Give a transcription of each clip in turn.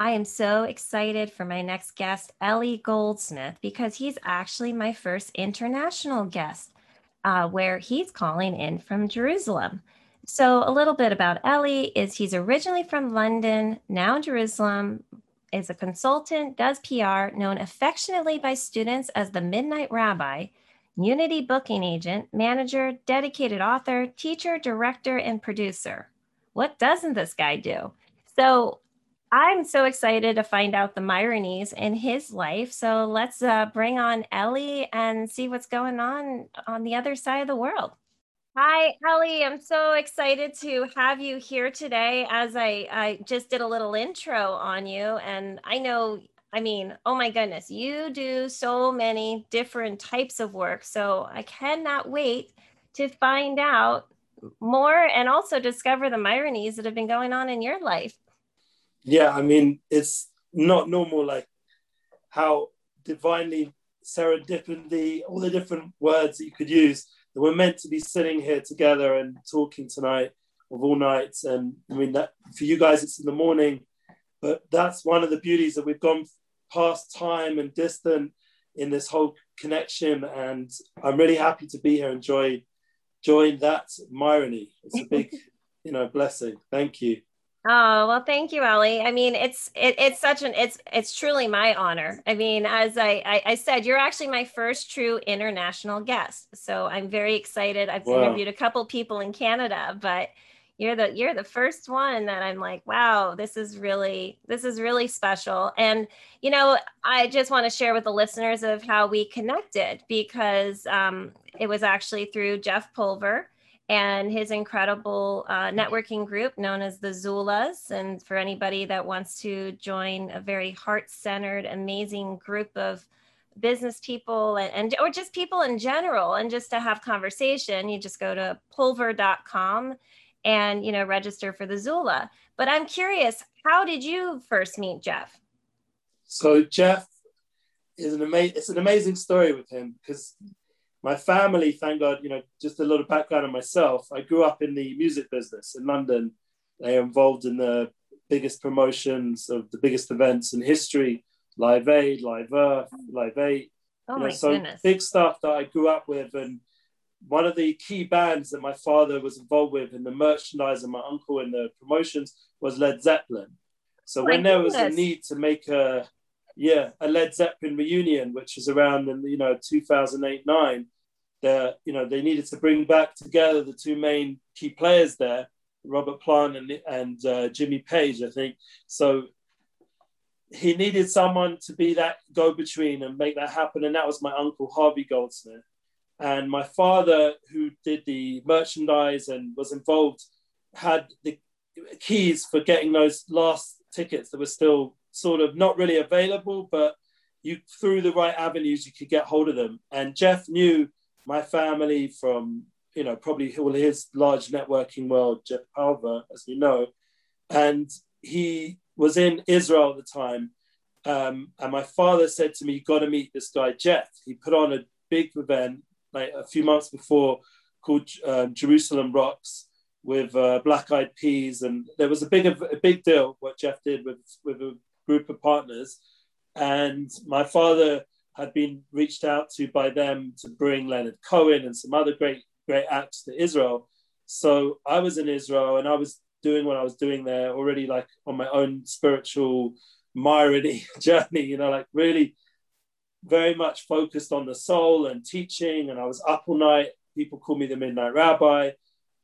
I am so excited for my next guest, Ellie Goldsmith, because he's actually my first international guest, uh, where he's calling in from Jerusalem. So, a little bit about Ellie is he's originally from London, now in Jerusalem, is a consultant, does PR, known affectionately by students as the Midnight Rabbi, Unity booking agent, manager, dedicated author, teacher, director, and producer. What doesn't this guy do? So, I'm so excited to find out the Myronies in his life. So let's uh, bring on Ellie and see what's going on on the other side of the world. Hi, Ellie. I'm so excited to have you here today. As I, I just did a little intro on you, and I know, I mean, oh my goodness, you do so many different types of work. So I cannot wait to find out more and also discover the Myronies that have been going on in your life yeah, I mean, it's not normal like how divinely serendipity, all the different words that you could use that we're meant to be sitting here together and talking tonight of all nights. And I mean that for you guys it's in the morning, but that's one of the beauties that we've gone past time and distant in this whole connection. And I'm really happy to be here and join join that Myrony. It's a big, you know, blessing. Thank you. Oh well, thank you, Ellie. I mean, it's it, it's such an it's it's truly my honor. I mean, as I, I, I said, you're actually my first true international guest, so I'm very excited. I've wow. interviewed a couple people in Canada, but you're the you're the first one that I'm like, wow, this is really this is really special. And you know, I just want to share with the listeners of how we connected because um, it was actually through Jeff Pulver and his incredible uh, networking group known as the Zulas. And for anybody that wants to join a very heart centered, amazing group of business people and, and, or just people in general and just to have conversation you just go to pulver.com and you know register for the zula but i'm curious how did you first meet jeff so jeff is an amazing it's an amazing story with him because my family, thank God, you know, just a little background on myself. I grew up in the music business in London. They are involved in the biggest promotions of the biggest events in history, Live Aid, Live Earth, Live 8. Oh you know, my so goodness. big stuff that I grew up with. And one of the key bands that my father was involved with in the merchandise and my uncle in the promotions was Led Zeppelin. So oh when there was a need to make a yeah, a Led Zeppelin reunion, which was around in you know 2008 nine. That you know they needed to bring back together the two main key players there, Robert Plant and and uh, Jimmy Page, I think. So he needed someone to be that go between and make that happen, and that was my uncle Harvey Goldsmith. And my father, who did the merchandise and was involved, had the keys for getting those last tickets that were still sort of not really available, but you through the right avenues you could get hold of them. And Jeff knew my family from you know probably all his large networking world, Jeff Pulver, as we know, and he was in Israel at the time. Um, and my father said to me, "You got to meet this guy, Jeff." He put on a big event like a few months before called um, Jerusalem Rocks with uh, Black Eyed Peas, and there was a big a big deal what Jeff did with with a group of partners. And my father had been reached out to by them to bring Leonard Cohen and some other great, great acts to Israel. So I was in Israel and I was doing what I was doing there already, like on my own spiritual Myrony journey, you know, like really very much focused on the soul and teaching. And I was up all night. People called me the Midnight Rabbi.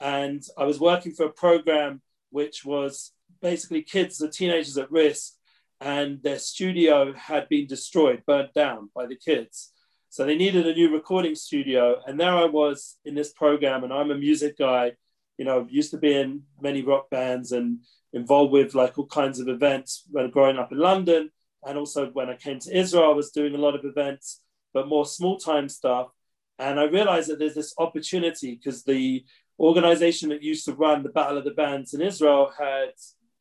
And I was working for a program which was basically kids, the teenagers at risk, and their studio had been destroyed, burnt down by the kids. So they needed a new recording studio. And there I was in this program, and I'm a music guy, you know, used to be in many rock bands and involved with like all kinds of events when growing up in London. And also when I came to Israel, I was doing a lot of events, but more small time stuff. And I realized that there's this opportunity because the organization that used to run the Battle of the Bands in Israel had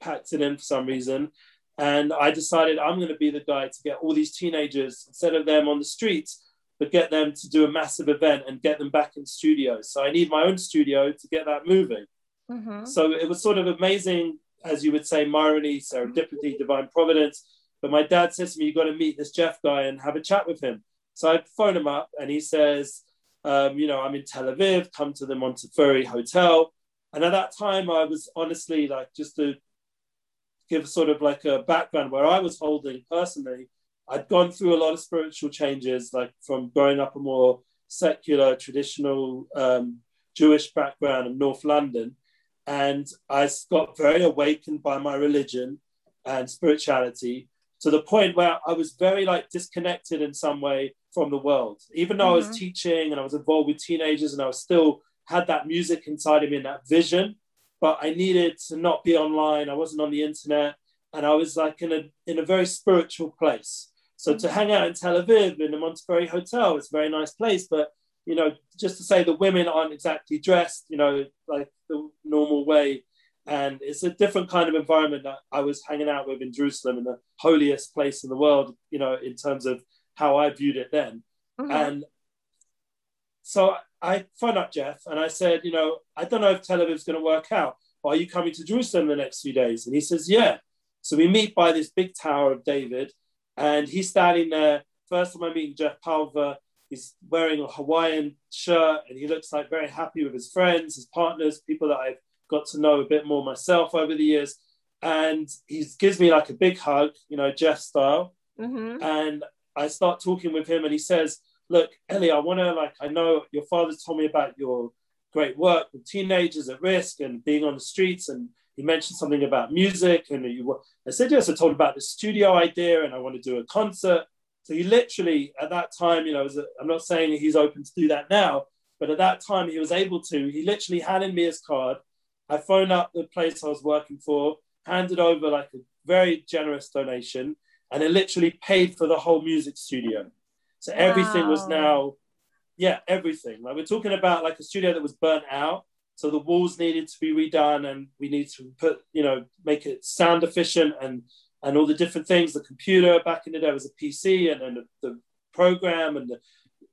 packed it in for some reason. And I decided I'm going to be the guy to get all these teenagers, instead of them on the streets, but get them to do a massive event and get them back in studios. So I need my own studio to get that moving. Mm-hmm. So it was sort of amazing, as you would say, irony, serendipity, divine providence. But my dad says to me, You've got to meet this Jeff guy and have a chat with him." So I phone him up, and he says, um, "You know, I'm in Tel Aviv. Come to the Montefiore Hotel." And at that time, I was honestly like, just to give sort of like a background where I was holding personally I'd gone through a lot of spiritual changes, like from growing up a more secular, traditional um, Jewish background in North London. And I got very awakened by my religion and spirituality to the point where I was very like disconnected in some way from the world. Even though mm-hmm. I was mm-hmm. teaching and I was involved with teenagers and I was still had that music inside of me and that vision, but I needed to not be online. I wasn't on the internet. And I was like in a in a very spiritual place. So to hang out in Tel Aviv in the Montefiore Hotel, it's a very nice place. But you know, just to say the women aren't exactly dressed, you know, like the normal way, and it's a different kind of environment that I was hanging out with in Jerusalem, in the holiest place in the world, you know, in terms of how I viewed it then. Mm-hmm. And so I phoned up Jeff and I said, you know, I don't know if Tel Aviv's going to work out. Are you coming to Jerusalem the next few days? And he says, yeah. So we meet by this big tower of David and he's standing there. First time I meet Jeff Pulver, he's wearing a Hawaiian shirt and he looks like very happy with his friends, his partners, people that I've got to know a bit more myself over the years. And he gives me like a big hug, you know, Jeff style. Mm-hmm. And I start talking with him and he says, Look, Ellie, I want to, like, I know your father's told me about your great work with teenagers at risk and being on the streets and he mentioned something about music, and you, I said yes. I told about the studio idea, and I want to do a concert. So he literally, at that time, you know, I'm not saying he's open to do that now, but at that time he was able to. He literally handed me his card. I phoned up the place I was working for, handed over like a very generous donation, and it literally paid for the whole music studio. So everything wow. was now, yeah, everything. Like we're talking about like a studio that was burnt out so the walls needed to be redone, and we need to put, you know, make it sound efficient and and all the different things. The computer back in the day was a PC, and then the, the program and the,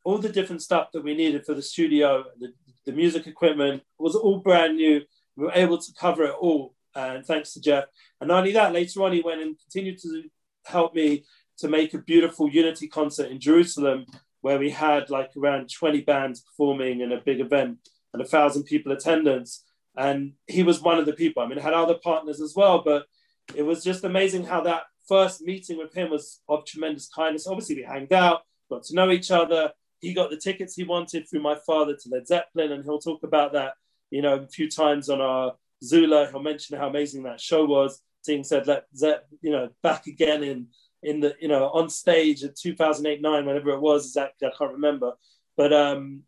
all the different stuff that we needed for the studio, the, the music equipment was all brand new. We were able to cover it all, and thanks to Jeff. And not only that, later on he went and continued to help me to make a beautiful Unity concert in Jerusalem, where we had like around 20 bands performing in a big event and a thousand people attendance. And he was one of the people. I mean, I had other partners as well, but it was just amazing how that first meeting with him was of tremendous kindness. Obviously, we hanged out, got to know each other. He got the tickets he wanted through my father to Led Zeppelin, and he'll talk about that, you know, a few times on our Zula. He'll mention how amazing that show was. Seeing said, Led Zepp, you know, back again in in the, you know, on stage at 2008, nine, whenever it was exactly, I can't remember. But um,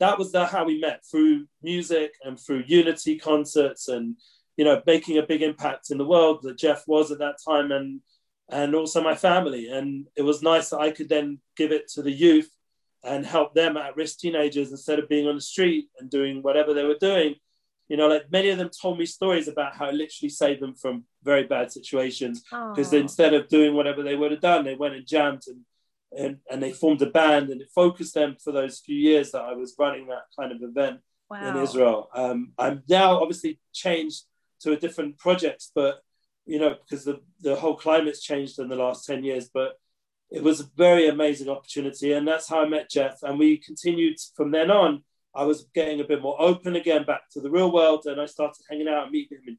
that was the, how we met through music and through unity concerts and you know making a big impact in the world that jeff was at that time and and also my family and it was nice that i could then give it to the youth and help them at risk teenagers instead of being on the street and doing whatever they were doing you know like many of them told me stories about how it literally saved them from very bad situations because instead of doing whatever they would have done they went and jammed and and, and they formed a band and it focused them for those few years that I was running that kind of event wow. in Israel. Um, I'm now obviously changed to a different project, but you know, because the, the whole climate's changed in the last 10 years, but it was a very amazing opportunity. And that's how I met Jeff. And we continued from then on. I was getting a bit more open again back to the real world. And I started hanging out and meeting him in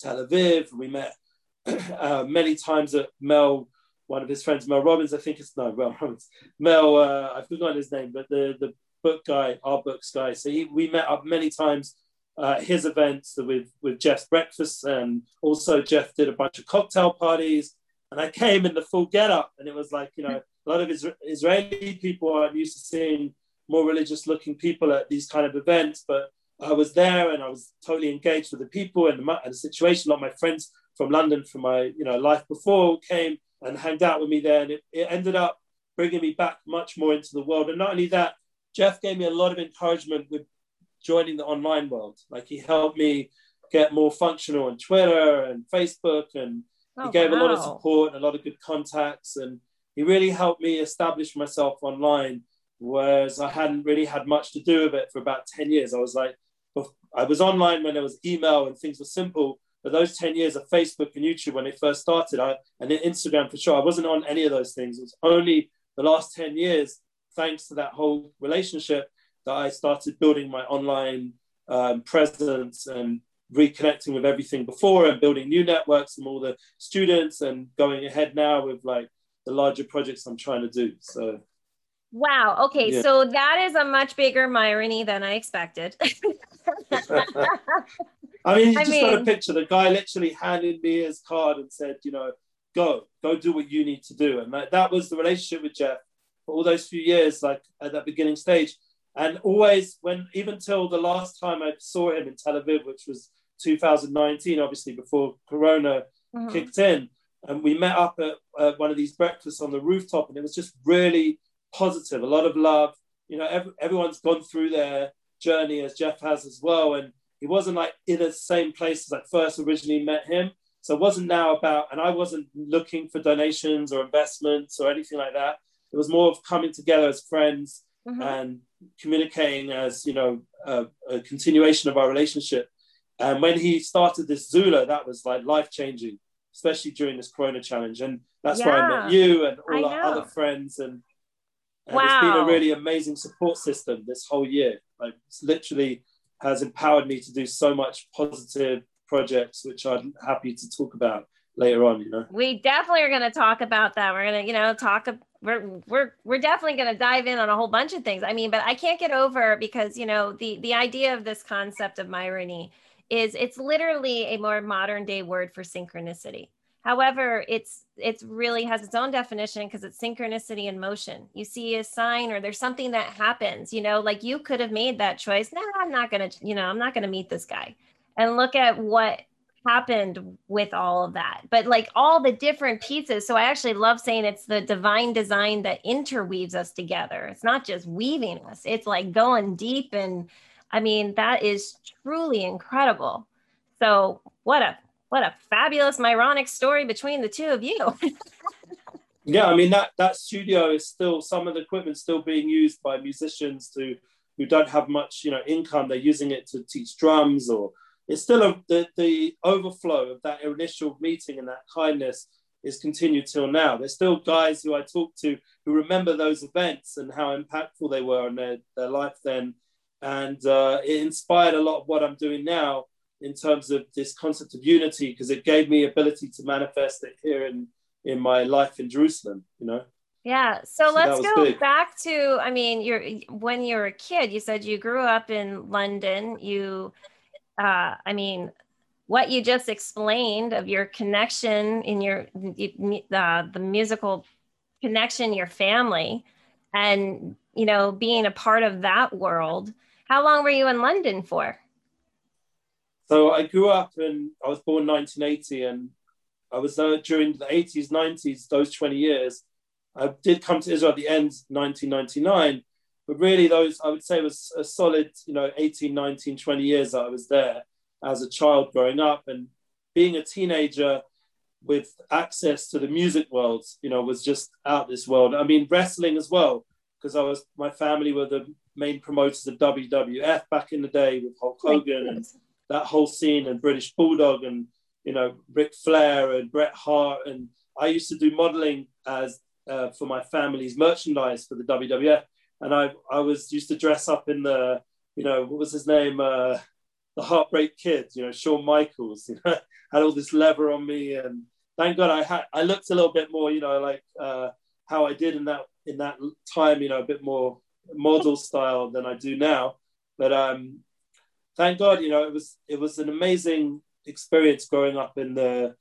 Tel Aviv. We met uh, many times at Mel one of his friends, Mel Robbins, I think it's no Mel Robbins, Mel, uh, I've forgotten his name, but the the book guy, our books guy. So he, we met up many times uh, his events with with Jeff's breakfast, and also Jeff did a bunch of cocktail parties. And I came in the full get up and it was like you know a lot of Israeli people I'm used to seeing more religious looking people at these kind of events, but I was there and I was totally engaged with the people and the, and the situation. A lot of my friends from London, from my you know life before, came and hanged out with me there, and it, it ended up bringing me back much more into the world. And not only that, Jeff gave me a lot of encouragement with joining the online world. Like he helped me get more functional on Twitter and Facebook, and oh, he gave wow. a lot of support and a lot of good contacts, and he really helped me establish myself online. Whereas I hadn't really had much to do with it for about 10 years. I was like, I was online when there was email and things were simple, but those 10 years of Facebook and YouTube when it first started, I, and Instagram for sure, I wasn't on any of those things. It was only the last 10 years, thanks to that whole relationship, that I started building my online um, presence and reconnecting with everything before and building new networks and all the students and going ahead now with like the larger projects I'm trying to do. So Wow. Okay. Yeah. So that is a much bigger Myrony than I expected. I mean, you I just mean, got a picture. The guy literally handed me his card and said, you know, go, go do what you need to do. And that, that was the relationship with Jeff for all those few years, like at that beginning stage. And always, when even till the last time I saw him in Tel Aviv, which was 2019, obviously before Corona mm-hmm. kicked in, and we met up at uh, one of these breakfasts on the rooftop, and it was just really positive, a lot of love. You know, every, everyone's gone through their journey as Jeff has as well. And he wasn't like in the same place as I first originally met him. So it wasn't now about, and I wasn't looking for donations or investments or anything like that. It was more of coming together as friends mm-hmm. and communicating as, you know, a, a, continuation of our relationship. And when he started this Zula, that was like life changing, especially during this Corona challenge. And that's yeah. where I met you and all I our know. other friends. And and wow. it's been a really amazing support system this whole year. Like it's literally has empowered me to do so much positive projects, which I'm happy to talk about later on. You know, we definitely are going to talk about that. We're going to, you know, talk. We're we're we're definitely going to dive in on a whole bunch of things. I mean, but I can't get over because you know the the idea of this concept of Myrony is it's literally a more modern day word for synchronicity However, it's it's really has its own definition because it's synchronicity in motion. You see a sign or there's something that happens, you know, like you could have made that choice. No, I'm not gonna, you know, I'm not gonna meet this guy. And look at what happened with all of that. But like all the different pieces. So I actually love saying it's the divine design that interweaves us together. It's not just weaving us, it's like going deep. And I mean, that is truly incredible. So what a what a fabulous Myronic story between the two of you. yeah, I mean that that studio is still some of the equipment still being used by musicians to who don't have much you know income. They're using it to teach drums, or it's still a, the the overflow of that initial meeting and that kindness is continued till now. There's still guys who I talk to who remember those events and how impactful they were on their, their life then. And uh, it inspired a lot of what I'm doing now in terms of this concept of unity because it gave me ability to manifest it here in in my life in Jerusalem, you know. Yeah. So, so let's go big. back to I mean, you're when you were a kid, you said you grew up in London. You uh I mean, what you just explained of your connection in your uh, the musical connection your family and you know being a part of that world how long were you in london for so I grew up and I was born 1980, and I was there during the 80s, 90s, those 20 years. I did come to Israel at the end 1999, but really those I would say was a solid, you know, 18, 19, 20 years that I was there as a child growing up and being a teenager with access to the music world, you know, was just out this world. I mean, wrestling as well, because I was my family were the main promoters of WWF back in the day with Hulk Hogan and that whole scene and British Bulldog and you know Ric Flair and Bret Hart. And I used to do modeling as uh, for my family's merchandise for the WWF and I I was used to dress up in the you know what was his name? Uh, the Heartbreak Kid you know Shawn Michaels you know had all this leather on me. And thank God I had I looked a little bit more, you know, like uh, how I did in that in that time, you know, a bit more model style than I do now. But um, thank God, you know, it was it was an amazing experience growing up in the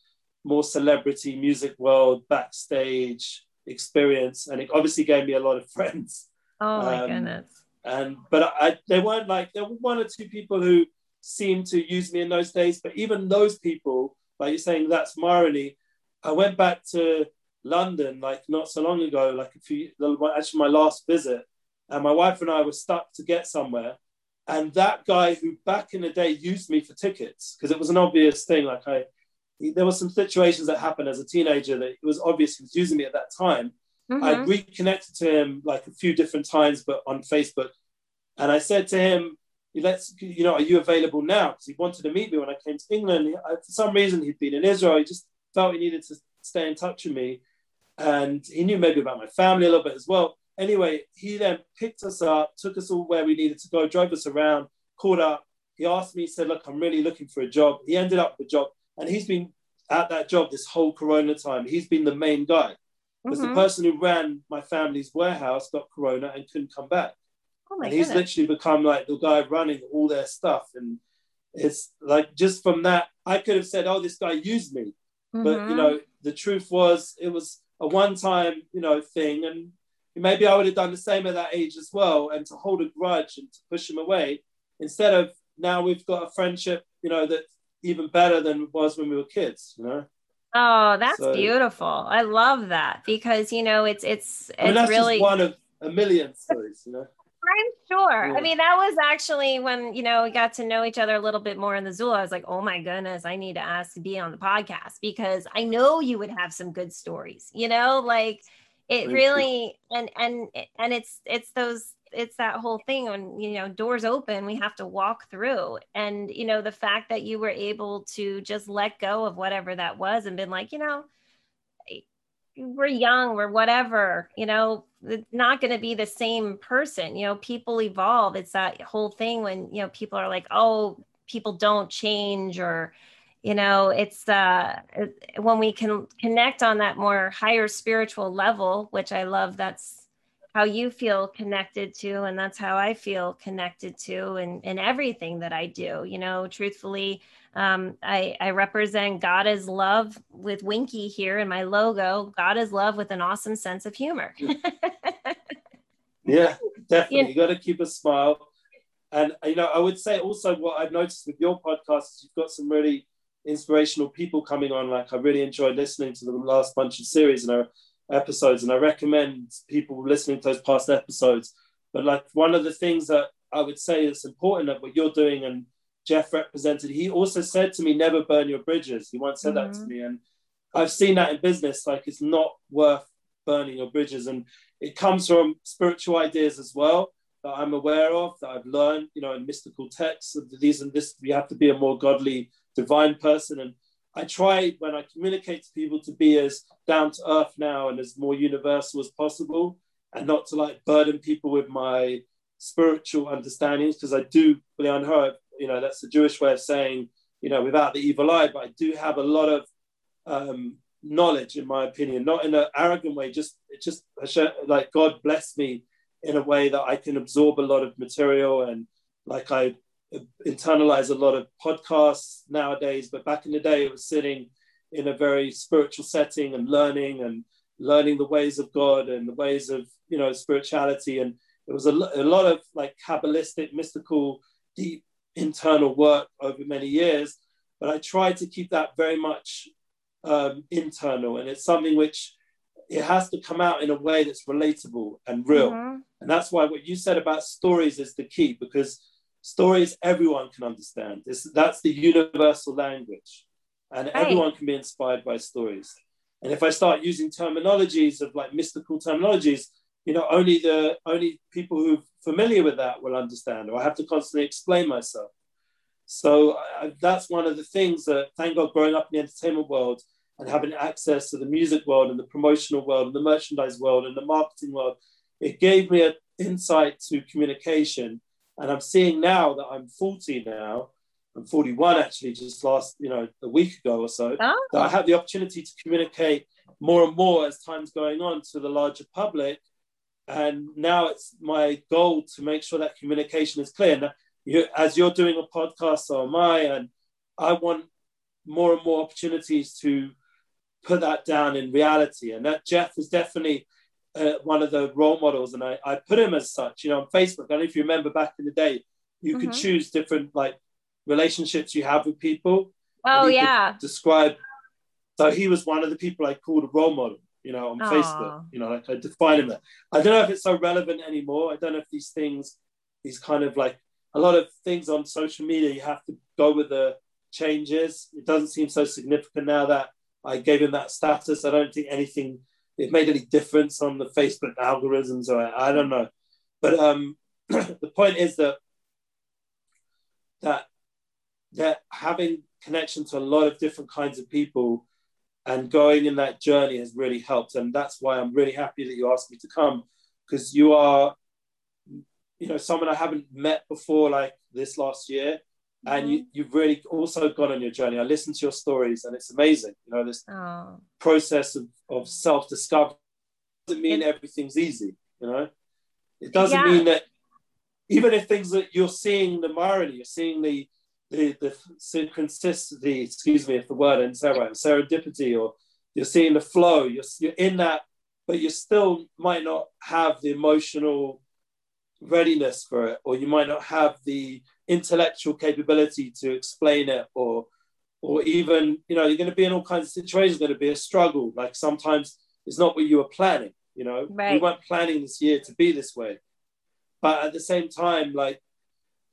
more celebrity music world, backstage experience, and it obviously gave me a lot of friends. Oh my um, goodness! And but I, they weren't like there were one or two people who seemed to use me in those days, but even those people, like you're saying, that's Myrony. I went back to London like not so long ago, like a few actually my last visit, and my wife and I were stuck to get somewhere. And that guy who back in the day used me for tickets because it was an obvious thing. Like I, there were some situations that happened as a teenager that it was obvious he was using me at that time. Mm-hmm. I reconnected to him like a few different times, but on Facebook, and I said to him, "Let's, you know, are you available now?" Because he wanted to meet me when I came to England. I, for some reason, he'd been in Israel. He just felt he needed to stay in touch with me, and he knew maybe about my family a little bit as well anyway, he then picked us up, took us all where we needed to go, drove us around, called up. He asked me, he said, Look, I'm really looking for a job. He ended up with a job, and he's been at that job this whole corona time. He's been the main guy. Because mm-hmm. the person who ran my family's warehouse got corona and couldn't come back. Oh and he's goodness. literally become like the guy running all their stuff. And it's like just from that, I could have said, Oh, this guy used me. Mm-hmm. But you mm-hmm. know, the truth was it was a one-time, you know, thing. And maybe I would have done the same at that age as well, and to hold a grudge and to push him away instead of now we've got a friendship, you know, that's even better than it was when we were kids, you know. Oh, that's so, beautiful. I love that because you know it's it's it's I mean, it's really one of a million stories, you know. I'm sure. Yeah. I mean, that was actually when, you know, we got to know each other a little bit more in the Zula. I was like, oh my goodness, I need to ask to be on the podcast because I know you would have some good stories, you know, like it Thank really you. and and and it's it's those it's that whole thing when you know doors open we have to walk through and you know the fact that you were able to just let go of whatever that was and been like you know we're young we're whatever you know not going to be the same person you know people evolve it's that whole thing when you know people are like oh people don't change or you know it's uh when we can connect on that more higher spiritual level which i love that's how you feel connected to and that's how i feel connected to and in, in everything that i do you know truthfully um, I, I represent god is love with winky here in my logo god is love with an awesome sense of humor. Yeah definitely you, you got to keep a smile. And you know i would say also what i've noticed with your podcast is you've got some really inspirational people coming on. Like I really enjoyed listening to the last bunch of series and our episodes, and I recommend people listening to those past episodes. But like one of the things that I would say is important that what you're doing and Jeff represented, he also said to me, never burn your bridges. He once said mm-hmm. that to mm-hmm. me. And I've seen that in business, like it's not worth burning your bridges. And it comes from spiritual ideas as well that I'm aware of, that I've learned, you know, in mystical texts. These and this, we have to be a more godly divine person. And I try when I communicate to people to be as down to earth now and as more universal as possible and not to like burden people with my spiritual understandings because I do believe on her, you know, that's the Jewish way of saying, you know, without the evil eye, but I do have a lot of um, knowledge in my opinion, not in an arrogant way, just, just like God bless me in a way that I can absorb a lot of material and like I internalize a lot of podcasts nowadays, but back in the day, it was sitting in a very spiritual setting and learning and learning the ways of God and the ways of you know spirituality. And it was a, a lot of like kabbalistic, mystical, deep internal work over many years. But I tried to keep that very much um, internal, and it's something which it has to come out in a way that's relatable and real. Mm-hmm. And that's why what you said about stories is the key because stories everyone can understand. It's, that's the universal language. And right. everyone can be inspired by stories. And if I start using terminologies of like mystical terminologies, you know, only the only people who are familiar with that will understand, or I have to constantly explain myself. So uh, that's one of the things that, thank God, growing up in the entertainment world and having access to the music world and the promotional world and the merchandise world and the marketing world, it gave me an insight to communication and I'm seeing now that I'm 40 now, I'm 41 actually, just last, you know, a week ago or so, oh. that I have the opportunity to communicate more and more as time's going on to the larger public. And now it's my goal to make sure that communication is clear. Now, you, as you're doing a podcast, so am I, and I want more and more opportunities to put that down in reality. And that Jeff is definitely uh, one of the role models, and I, I put him as such. You know, on Facebook, I don't know if you remember back in the day, you mm-hmm. could choose different like relationships you have with people. Oh yeah. Describe. So he was one of the people I called a role model. You know, on Aww. Facebook. You know, like I define him that. I don't know if it's so relevant anymore. I don't know if these things, these kind of like a lot of things on social media, you have to go with the changes. It doesn't seem so significant now that I gave him that status. I don't think anything it made any difference on the Facebook algorithms, or I, I don't know. But um, the point is that that that having connection to a lot of different kinds of people and going in that journey has really helped and that's why i'm really happy that you asked me to come because you are you know someone i haven't met before like this last year mm-hmm. and you, you've really also gone on your journey i listened to your stories and it's amazing you know this oh. process of, of self-discovery doesn't mean everything's easy you know it doesn't yeah. mean that even if things that you're seeing the irony you're seeing the the, the synchronicity, excuse me if the word so right, serendipity, or you're seeing the flow, you're, you're in that, but you still might not have the emotional readiness for it, or you might not have the intellectual capability to explain it, or or even, you know, you're going to be in all kinds of situations, going to be a struggle. Like sometimes it's not what you were planning, you know, right. we weren't planning this year to be this way. But at the same time, like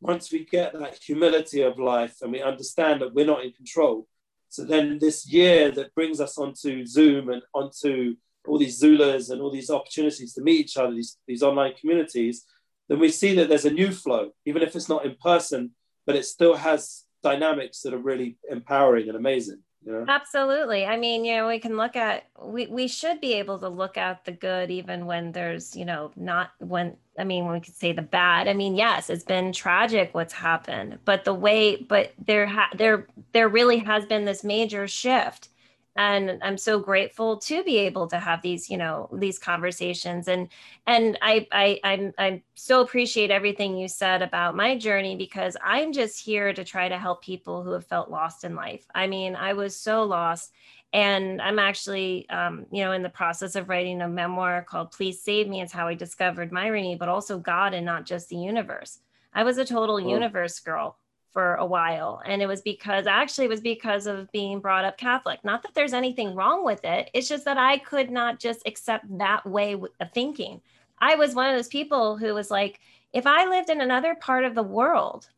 once we get that humility of life and we understand that we're not in control, so then this year that brings us onto Zoom and onto all these Zulas and all these opportunities to meet each other, these, these online communities, then we see that there's a new flow, even if it's not in person, but it still has dynamics that are really empowering and amazing. Absolutely. I mean, you know, we can look at we we should be able to look at the good even when there's, you know, not when I mean, when we could say the bad. I mean, yes, it's been tragic what's happened, but the way but there ha- there there really has been this major shift and i'm so grateful to be able to have these you know these conversations. And and i i i'm i so appreciate everything you said about my journey because i'm just here to try to help people who have felt lost in life. I mean i was so lost. And i'm actually um, you know in the process of writing a memoir called please save me. It's how i discovered Myrony but also god and not just the universe. I was a total universe girl for a while. And it was because actually it was because of being brought up Catholic. Not that there's anything wrong with it. It's just that I could not just accept that way of thinking. I was one of those people who was like, if I lived in another part of the world,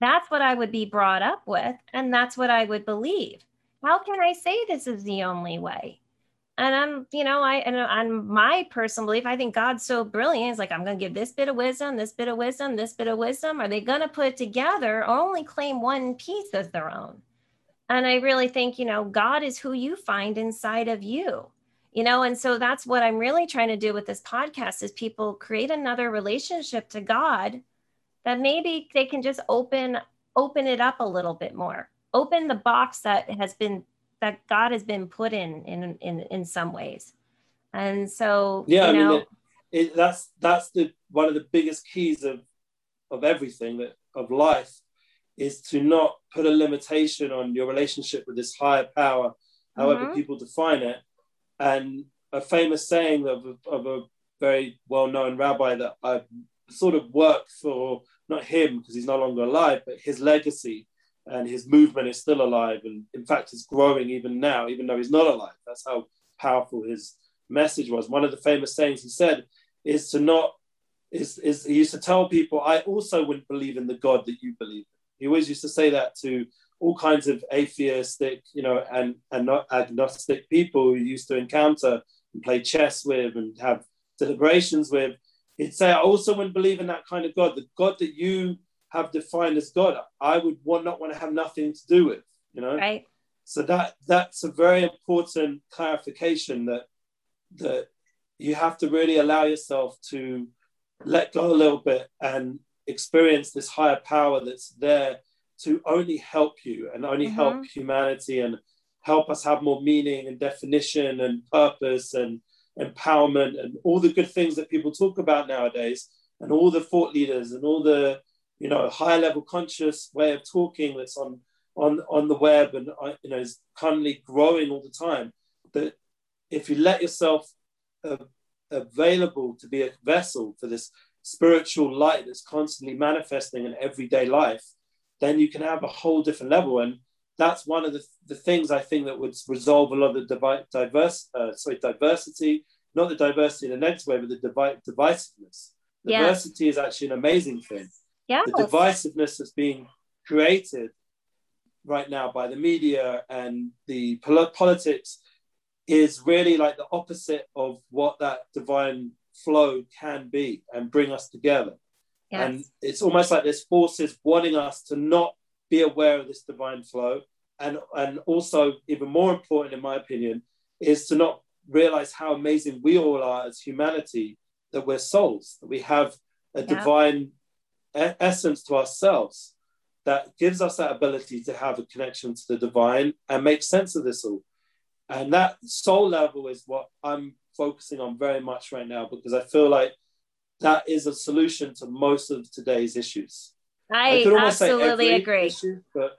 that's what I would be brought up with. And that's what I would believe. How can I say this is the only way? And I'm, you know, I and uh, on my personal belief, I think God's so brilliant. It's like I'm going to give this bit of wisdom, this bit of wisdom, this bit of wisdom. Are they going to put it together or only claim one piece as their own? And I really think, you know, God is who you find inside of you. You know, and so that's what I'm really trying to do with this podcast is people create another relationship to God that maybe they can just open open it up a little bit more. Open the box that has been that God has been put in in in in some ways. And so yeah, you know, I mean, it, it, that's that's the one of the biggest keys of of everything that of life is to not put a limitation on your relationship with this higher power, however mm-hmm. people define it. And a famous saying of a, of a very well-known rabbi that I sort of worked for, not him because he's no longer alive, but his legacy and his movement is still alive and in fact is growing even now even though he's not alive. That's how powerful his message was. One of the famous sayings he said is to not is, is he used to tell people i also wouldn't believe in the god that you believe in. He always used to say that to all kinds of atheistic you know and and not agnostic people who used to encounter and play chess with and have deliberations with. He'd say i also wouldn't believe in that kind of god. The god that you have defined as God, I would want, not want to have nothing to do with, you know? Right. So that that's a very important clarification that that you have to really allow yourself to let go a little bit and experience this higher power that's there to only help you and only mm-hmm. help humanity and help us have more meaning and definition and purpose and empowerment and all the good things that people talk about nowadays and all the thought leaders and all the you know high level conscious way of talking that's on on on the web and uh, you know is currently growing all the time that if you let yourself uh, available to be a vessel for this spiritual light that's constantly manifesting in everyday life then you can have a whole different level and that's one of the, the things I think that would resolve a lot of the diverse, uh, sorry, diversity, not the diversity in a negative way, but the devi- divisiveness. Yeah. Diversity is actually an amazing thing. Yeah. The divisiveness that's being created right now by the media and the pol- politics is really like the opposite of what that divine flow can be and bring us together. Yes. And it's almost like there's forces wanting us to not be aware of this divine flow. And, and also, even more important, in my opinion, is to not realize how amazing we all are as humanity, that we're souls, that we have a yeah. divine essence to ourselves that gives us that ability to have a connection to the divine and make sense of this all. And that soul level is what I'm focusing on very much right now because I feel like that is a solution to most of today's issues. I, I absolutely agree. Issue, but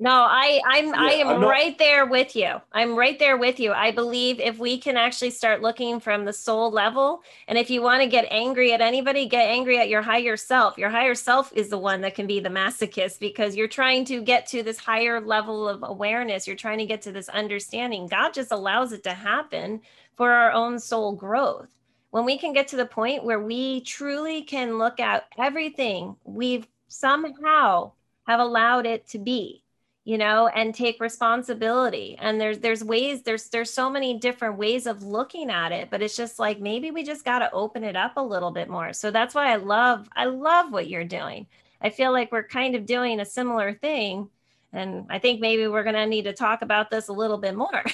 no, I I'm yeah, I am not, right there with you. I'm right there with you. I believe if we can actually start looking from the soul level, and if you want to get angry at anybody, get angry at your higher self. Your higher self is the one that can be the masochist because you're trying to get to this higher level of awareness. You're trying to get to this understanding. God just allows it to happen for our own soul growth. When we can get to the point where we truly can look at everything we've somehow have allowed it to be you know and take responsibility. And there's there's ways there's there's so many different ways of looking at it but it's just like maybe we just got to open it up a little bit more. So that's why i love i love what you're doing. I feel like we're kind of doing a similar thing and i think maybe we're going to need to talk about this a little bit more.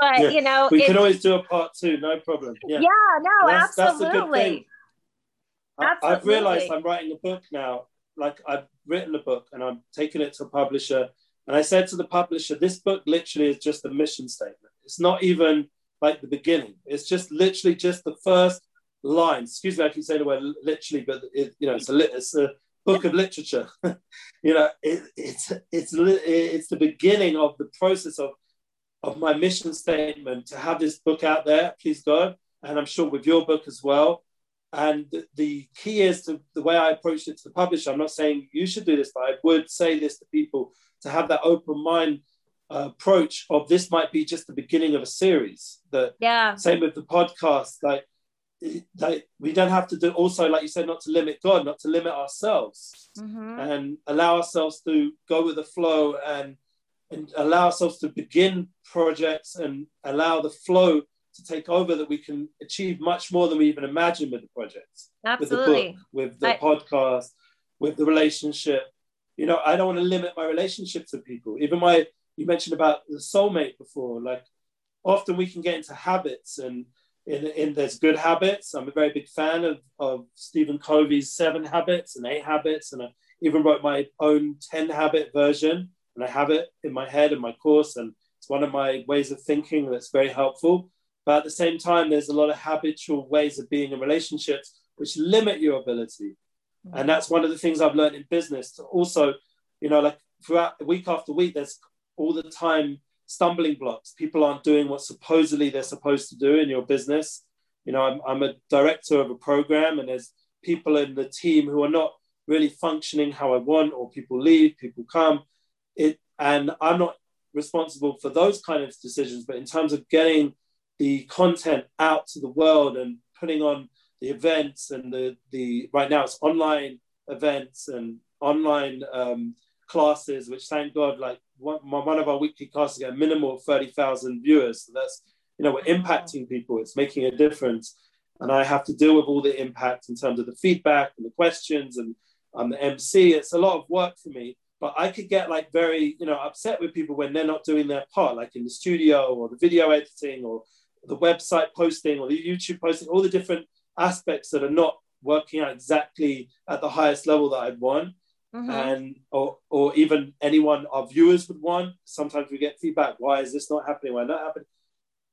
But yeah, you know we can always do a part two no problem. Yeah, yeah no that's, absolutely. That's I've realized I'm writing a book now. Like I've written a book and I'm taking it to a publisher. And I said to the publisher, this book literally is just a mission statement. It's not even like the beginning. It's just literally just the first line. Excuse me, I keep saying the word literally, but it, you know, it's a it's a book of literature. you know, it, it's it's it's the beginning of the process of of my mission statement to have this book out there. Please God, and I'm sure with your book as well. And the key is to the way I approached it to the publisher. I'm not saying you should do this, but I would say this to people to have that open mind uh, approach of this might be just the beginning of a series. That yeah. Same with the podcast. Like, like we don't have to do. Also, like you said, not to limit God, not to limit ourselves, mm-hmm. and allow ourselves to go with the flow and and allow ourselves to begin projects and allow the flow to take over that we can achieve much more than we even imagined with the project, Absolutely. with the book, with the I... podcast, with the relationship. You know, I don't want to limit my relationships with people. Even my, you mentioned about the soulmate before. Like, often we can get into habits, and in, in there's good habits. I'm a very big fan of, of Stephen Covey's Seven Habits and Eight Habits, and I even wrote my own Ten Habit version, and I have it in my head in my course, and it's one of my ways of thinking that's very helpful. But at the same time, there's a lot of habitual ways of being in relationships which limit your ability. Mm-hmm. And that's one of the things I've learned in business. Also, you know, like throughout week after week, there's all the time stumbling blocks. People aren't doing what supposedly they're supposed to do in your business. You know, I'm, I'm a director of a program, and there's people in the team who are not really functioning how I want, or people leave, people come. It and I'm not responsible for those kind of decisions, but in terms of getting the content out to the world and putting on the events and the, the right now it's online events and online um, classes, which thank God, like one, one of our weekly classes get a minimum of 30,000 viewers. So that's, you know, we're impacting people, it's making a difference. And I have to deal with all the impact in terms of the feedback and the questions and I'm the MC. It's a lot of work for me, but I could get like very, you know, upset with people when they're not doing their part, like in the studio or the video editing or the website posting or the YouTube posting, all the different aspects that are not working out exactly at the highest level that I'd want. mm-hmm. and or or even anyone our viewers would want. Sometimes we get feedback. Why is this not happening? Why not happening?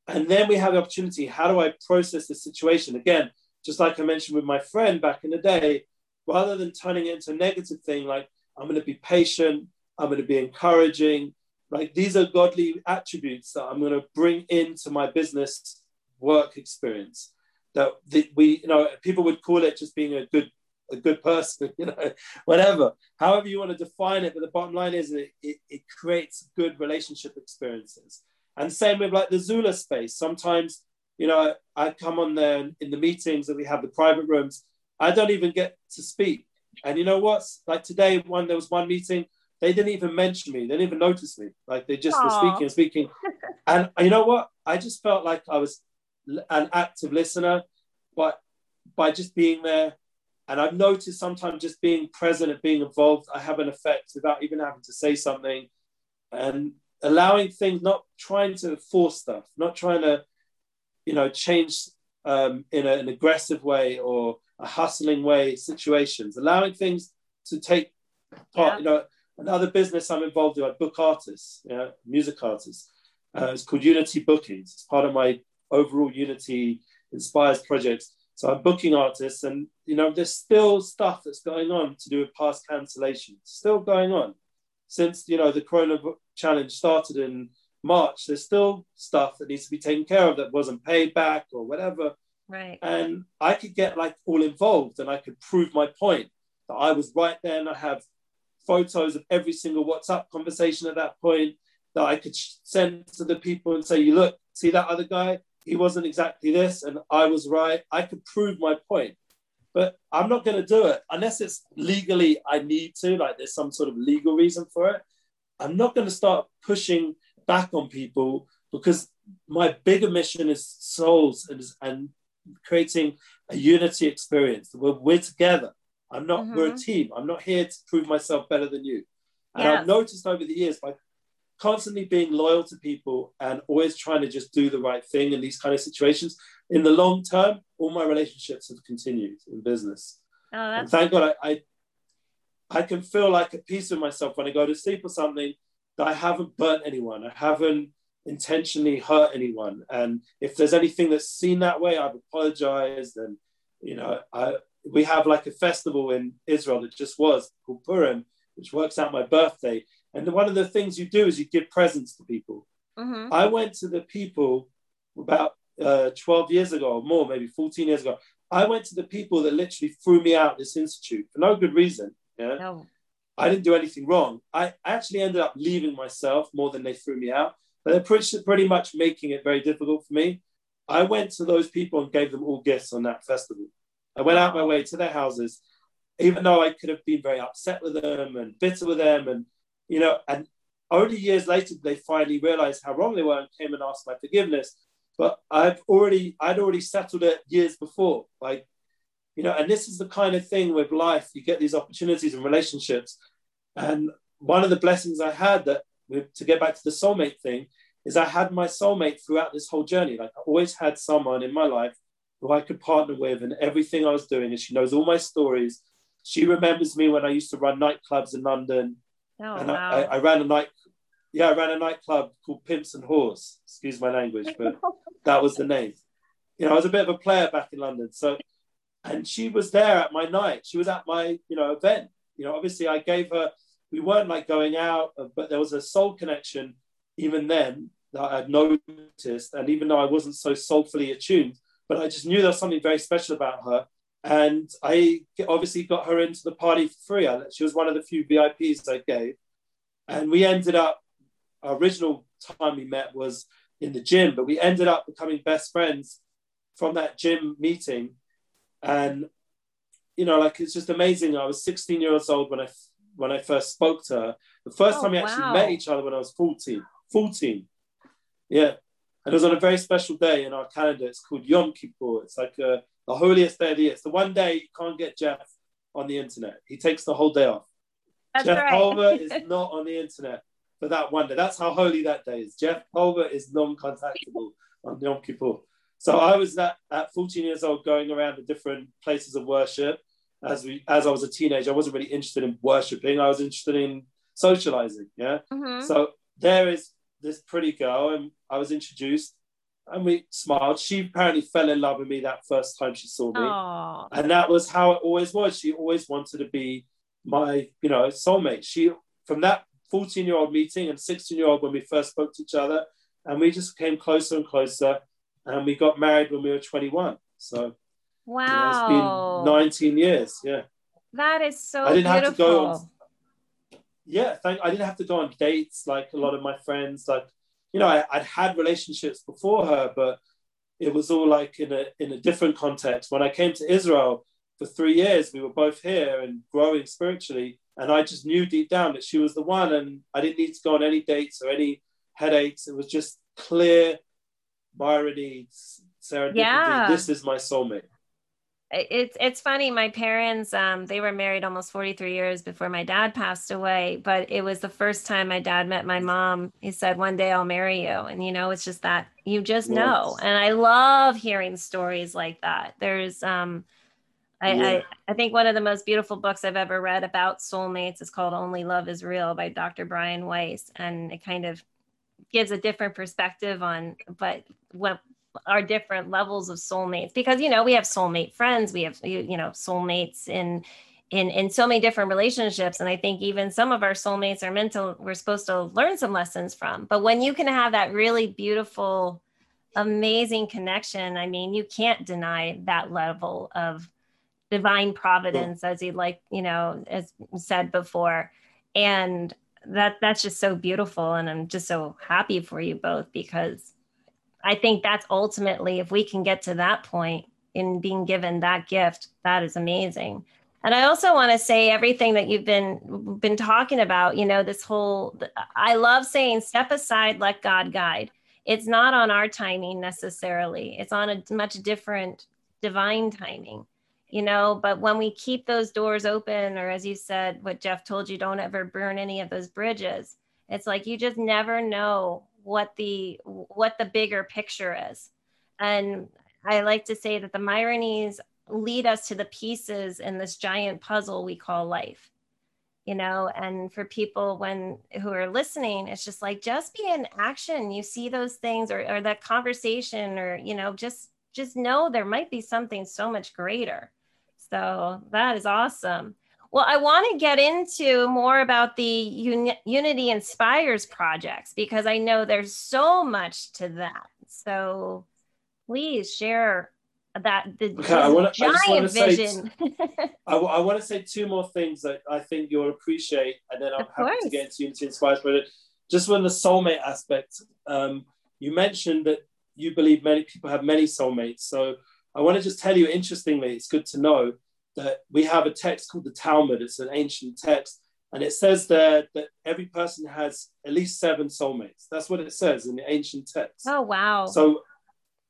And then we have the opportunity. How do I process the situation? Again, just like I mentioned with my friend back in the day, rather than turning it into a negative thing, like I'm going to be patient, I'm going to be encouraging. Like these are godly attributes that I'm going to bring into my business work experience. That we, you know, people would call it just being a good a good person, you know, whatever, however you want to define it. But the bottom line is it, it, it creates good relationship experiences. And same with like the Zula space. Sometimes, you know, I come on there in the meetings that we have, the private rooms, I don't even get to speak. And you know what? Like today, one there was one meeting, they didn't even mention me. They didn't even notice me. Like they just Aww. were speaking and speaking. and you know what? I just felt like I was an active listener, but by just being there, and I've noticed sometimes just being present and being involved, I have an effect without even having to say something and allowing things, not trying to force stuff, not trying to, you know, change um, in a, an aggressive way or a hustling way situations, allowing things to take part. Yeah. You know, another business I'm involved in, I book artists, know, music artists. Uh, it's called Unity Bookings. It's part of my overall Unity Inspires projects. So I'm booking artists, and you know, there's still stuff that's going on to do with past cancellations, still going on. Since you know the Corona Challenge started in March, there's still stuff that needs to be taken care of that wasn't paid back or whatever. Right. And I could get like all involved, and I could prove my point that I was right there, and I have photos of every single WhatsApp conversation at that point that I could send to the people and say, "You look, see that other guy? he wasn't exactly this and I was right. I could prove my point. But I'm not going to do it unless it's legally I need to, like there's some sort of legal reason for it. I'm not going to start pushing back on people because my bigger mission is souls and, and creating a unity experience where we're together. I'm not, mm-hmm. we're a team. I'm not here to prove myself better than you. And yes. I've noticed over the years by constantly being loyal to people and always trying to just do the right thing in these kind of situations, in the long term, all my relationships have continued in business. Oh, and thank God I, I, I can feel like a peace with myself when I go to sleep or something that I haven't burnt anyone. I haven't intentionally hurt anyone. And if there's anything that's seen that way, I've apologized. And, you know, I, we have like a festival in Israel that just was called Purim, which works out my birthday. And one of the things you do is you give presents to people. Mm-hmm. I went to the people about uh, 12 years ago or more, maybe 14 years ago. I went to the people that literally threw me out this institute for no good reason. Yeah. No. I didn't do anything wrong. I actually ended up leaving myself more than they threw me out. But they're pretty, pretty much making it very difficult for me. I went to those people and gave them all gifts on that festival. I went out my way to their houses, even though I could have been very upset with them and bitter with them and you know, and only years later they finally realized how wrong they were and came and asked my forgiveness. But I've already, I'd already settled it years before. Like, you know, and this is the kind of thing with life. You get these opportunities and relationships. And one of the blessings I had that to get back to the soulmate thing is I had my soulmate throughout this whole journey. Like I always had someone in my life who I could partner with and everything I was doing. And she knows all my stories. She remembers me when I used to run nightclubs in London. Oh, and wow. I, I, ran a night, yeah, I ran a nightclub called Pimps and Whores. Excuse my language, but that was the name. You know, I was a bit of a player back in London. So, and she was there at my night. She was at my, you know, event. You know, obviously I gave her. We weren't like going out, uh, but there was a soul connection even then that I had noticed. And even though I wasn't so soulfully attuned, but I just knew there was something very special about her and I obviously got her into the party for free. She was one of the few VIPs I gave. And we ended up, our original time we met was in the gym, but we ended up becoming best friends from that gym meeting. And, you know, like it's just amazing. I was 16 years old when I when I first spoke to her. The first oh, time we actually wow. met each other when I was 14. 14. Yeah. And it was on a very special day in our calendar. It's called Yom Kippur. It's like a the holiest day of the year. It's the one day you can't get Jeff on the internet. He takes the whole day off. That's Jeff right. Pulver is not on the internet for that one day. That's how holy that day is. Jeff Pulver is non-contactable on Yom Kippur. So I was that at 14 years old going around the different places of worship as we as I was a teenager, I wasn't really interested in worshiping. I was interested in socializing. Yeah. Mm-hmm. So there is this pretty girl, and I was introduced, and we smiled. She apparently fell in love with me that first time she saw me, Aww. and that was how it always was. She always wanted to be my, you know, soulmate. She from that 14 year old meeting and 16 year old when we first spoke to each other, and we just came closer and closer, and we got married when we were 21. So Wow. You know, it's been 19 years. Yeah. That is so I didn't beautiful. have to go on, yeah, thank I didn't have to go on dates like a lot of my friends. Like, you know, I, would had relationships before her, but it was all like in a in a different context. When I came to Israel for three years, we were both here and growing spiritually. And I just knew deep down that she was the one, and I didn't need to go on any dates or any headaches. It was just clear irony, serendipity. Yeah. This is my soulmate it's it's funny my parents um they were married almost 43 years before my dad passed away but it was the first time my dad met my mom he said one day i'll marry you and you know it's just that you just yes. know and i love hearing stories like that there's um I, yeah. I, I think one of the most beautiful books I've ever read about soulmates is called Only Love is Real by Dr. Brian Weiss. And it kind of gives a different perspective on but what our different levels of soulmates because you know we have soulmate friends we have you, you know soulmates in in in so many different relationships. And i think even some of our soulmates are meant to we're supposed to learn some lessons from. But when you can have that really beautiful amazing connection i mean you can't deny that level of divine providence as he like you know as said before. And that that's just so beautiful. And i'm just so happy for you both because I think that's ultimately, if we can get to that point in being given that gift, that is amazing. And I also want to say everything that you've been been talking about, you know, this whole I love saying step aside, let God guide. It's not on our timing necessarily. It's on a much different divine timing. You know, but when we keep those doors open or as you said what Jeff told you don't ever burn any of those bridges. It's like you just never know what the what the bigger picture is. And i like to say that the Myronies lead us to the pieces in this giant puzzle we call life you know? And for people when who are listening it's just like just be in action. You see those things or, or that conversation or you know just just know there might be something so much greater. So that is awesome well, I want to get into more about the Uni- Unity Inspires projects because I know there's so much to that. So please share that the okay, I wanna, giant I vision. Say, I, w- I want to say two more things that I think you'll appreciate, and then I'm of happy course. to get into Unity Inspires project. Just on the soulmate aspect, um, you mentioned that you believe many people have many soulmates. So I want to just tell you, interestingly, it's good to know that we have a text called the Talmud. It's an ancient text, and it says there that every person has at least seven soulmates. That's what it says in the ancient text. Oh wow! So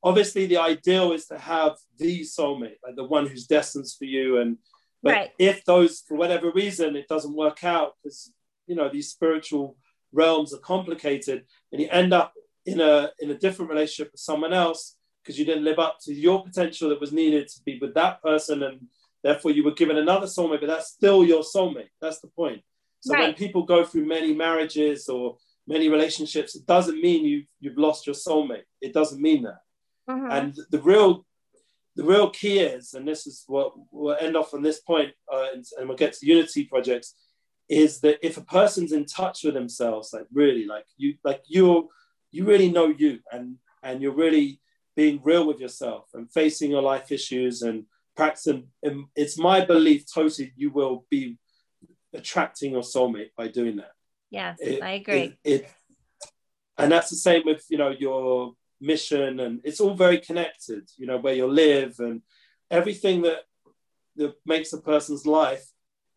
obviously, the ideal is to have the soulmate, like the one who's destined for you. And but right. if those, for whatever reason, it doesn't work out because you know these spiritual realms are complicated, and you end up in a in a different relationship with someone else because you didn't live up to your potential that was needed to be with that person and Therefore, you were given another soulmate, but that's still your soulmate. That's the point. So right. when people go through many marriages or many relationships, it doesn't mean you you've lost your soulmate. It doesn't mean that. Mm-hmm. And the real the real key is, and this is what we'll end off on this point, uh, and, and we'll get to unity projects, is that if a person's in touch with themselves, like really, like you, like you're, you really know you, and and you're really being real with yourself and facing your life issues and practicing. Um, it's my belief, totally, you will be attracting your soulmate by doing that. Yes, it, I agree. It, it, and that's the same with you know your mission, and it's all very connected. You know where you live and everything that that makes a person's life.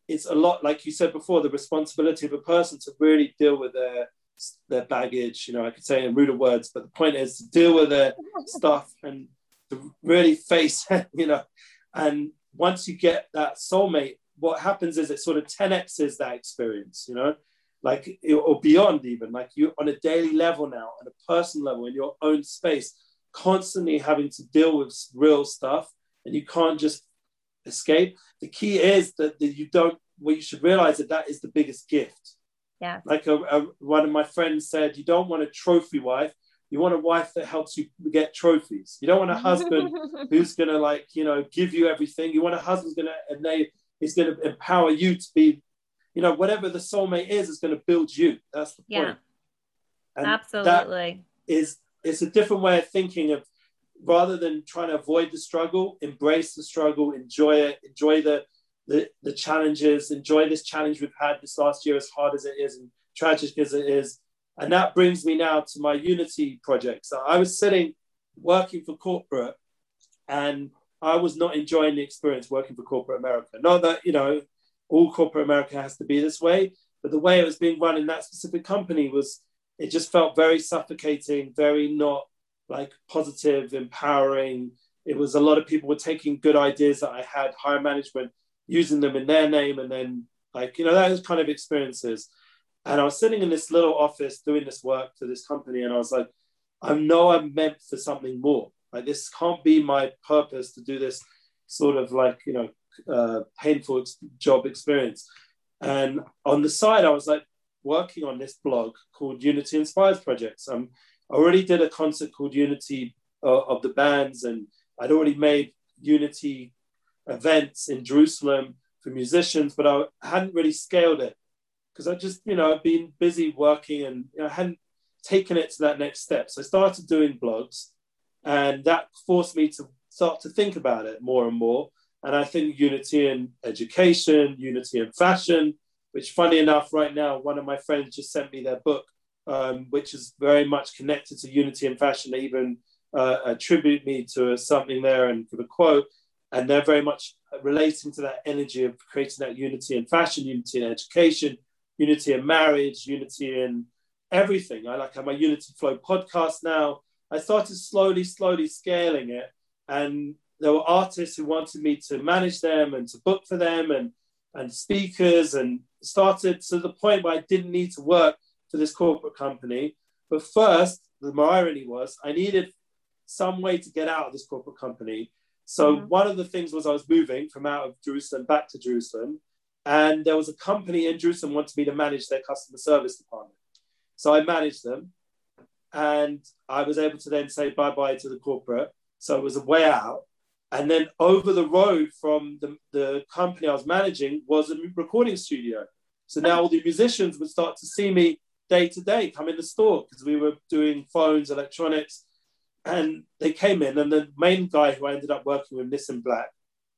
It's a lot, like you said before, the responsibility of a person to really deal with their their baggage. You know, I could say in ruder words, but the point is to deal with their stuff and to really face, you know, and once you get that soulmate, what happens is it sort of 10x's that experience, you know, like or beyond even. Like you on a daily level now, on a personal level, in your own space, constantly having to deal with real stuff, and you can't just escape. The key is that, that you don't. Well, you should realize that that is the biggest gift. Yeah. Like a, a, one of my friends said, you don't want a trophy wife. You want a wife that helps you get trophies. You don't want a husband who's gonna like you know give you everything. You want a husband's gonna and they is gonna empower you to be, you know, whatever the soulmate is is gonna build you. That's the point. Yeah. And Absolutely. Is it's a different way of thinking of rather than trying to avoid the struggle, embrace the struggle, enjoy it, enjoy the the, the challenges, enjoy this challenge we've had this last year, as hard as it is and tragic as it is. And that brings me now to my Unity project. So I was sitting working for corporate and I was not enjoying the experience working for corporate America. Not that, you know, all corporate America has to be this way, but the way it was being run in that specific company was, it just felt very suffocating, very not like positive, empowering. It was a lot of people were taking good ideas that I had, higher management, using them in their name, and then like you know was kind of experiences. And I was sitting in this little office doing this work for this company, and I was like, I know I'm meant for something more. Like this can't be my purpose to do this sort of like you know uh, painful job experience. And on the side, I was like working on this blog called Unity Inspires Projects. Um, I already did a concert called Unity uh, of the bands, and I'd already made Unity events in Jerusalem for musicians, but I hadn't really scaled it because I just, you know, I've been busy working and you know, I hadn't taken it to that next step. So I started doing blogs, and that forced me to start to think about it more and more. And I think unity in education, unity in fashion, which, funny enough, right now, one of my friends just sent me their book um, which is very much connected to unity in fashion. They even uh, attribute me to something there and give a quote. And they're very much relating to that energy of creating that unity in fashion, unity in education, unity in marriage, unity in everything. I like have my Unity Flow podcast now. I started slowly, slowly scaling it. And there were artists who wanted me to manage them and to book for them and, and speakers and started to the point where I didn't need to work for this corporate company. But first, the irony was I needed some way to get out of this corporate company. So mm-hmm. one of the things was I was moving from out of Jerusalem back to Jerusalem. And there was a company in Jerusalem wanted me to manage their customer service department. So I managed them and I was able to then say bye-bye to the corporate. So it was a way out. And then over the road from the, the company I was managing was a recording studio. So now all the musicians would start to see me day to day come in the store because we were doing phones, electronics, and they came in. And the main guy who I ended up working with, Nissim Black,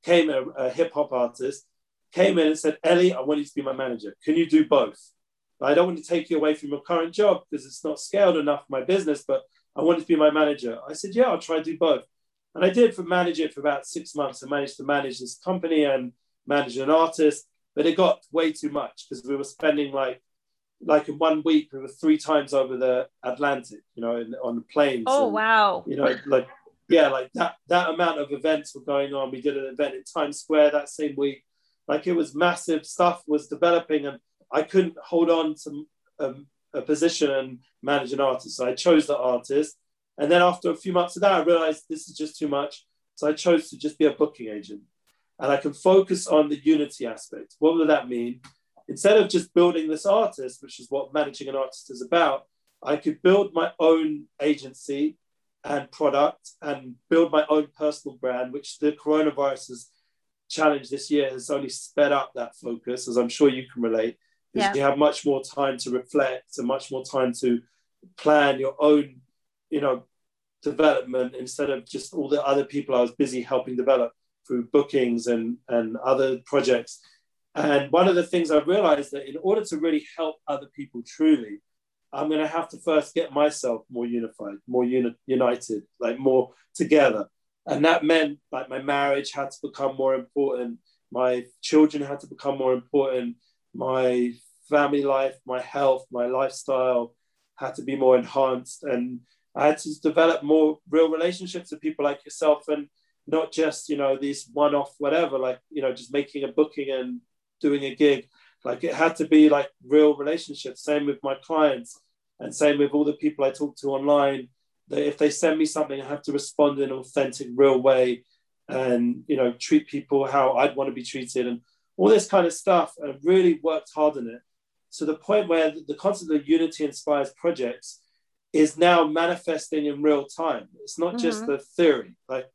came a, a hip hop artist, came in and said, Ellie, I want you to be my manager. Can you do both? I don't want to take you away from your current job because it's not scaled enough for my business, but I want to be my manager. I said, Yeah, I'll try to do both. And I did for manage it for about six months. I managed to manage this company and manage an artist, but it got way too much because we were spending like like in one week we were three times over the Atlantic, you know, in, on planes. Oh and, wow! You know, like yeah, like that that amount of events were going on. We did an event in Times Square that same week. Like it was massive stuff was developing, and I couldn't hold on to um, a position and manage an artist. So I chose the artist, and then after a few months of that, I realized this is just too much. So I chose to just be a booking agent, and I can focus on the unity aspect. What would that mean? instead of just building this artist, which is what managing an artist is about, I could build my own agency and product and build my own personal brand, which the coronavirus challenge this year has only sped up that focus, as I'm sure you can relate, because yeah. you have much more time to reflect and much more time to plan your own, you know, development instead of just all the other people I was busy helping develop through bookings and, and other projects. And one of the things I realized that in order to really help other people truly, I'm going to have to first get myself more unified, more uni- united, like more together. And that meant like my marriage had to become more important. My children had to become more important. My family life, my health, my lifestyle had to be more enhanced. And I had to develop more real relationships with people like yourself and not just, you know, these one off, whatever, like, you know, just making a booking and doing a gig. Like it had to be like real relationships. Same with my clients, and same with all the people I talk to online. That if they send me something, I have to respond in an authentic, real way. and you know treat people how I'd want to be treated and all this kind of stuff. And I've really worked hard on it to the point where the concept of unity inspires projects is now manifesting in real time. It's not mm-hmm. just the theory. Like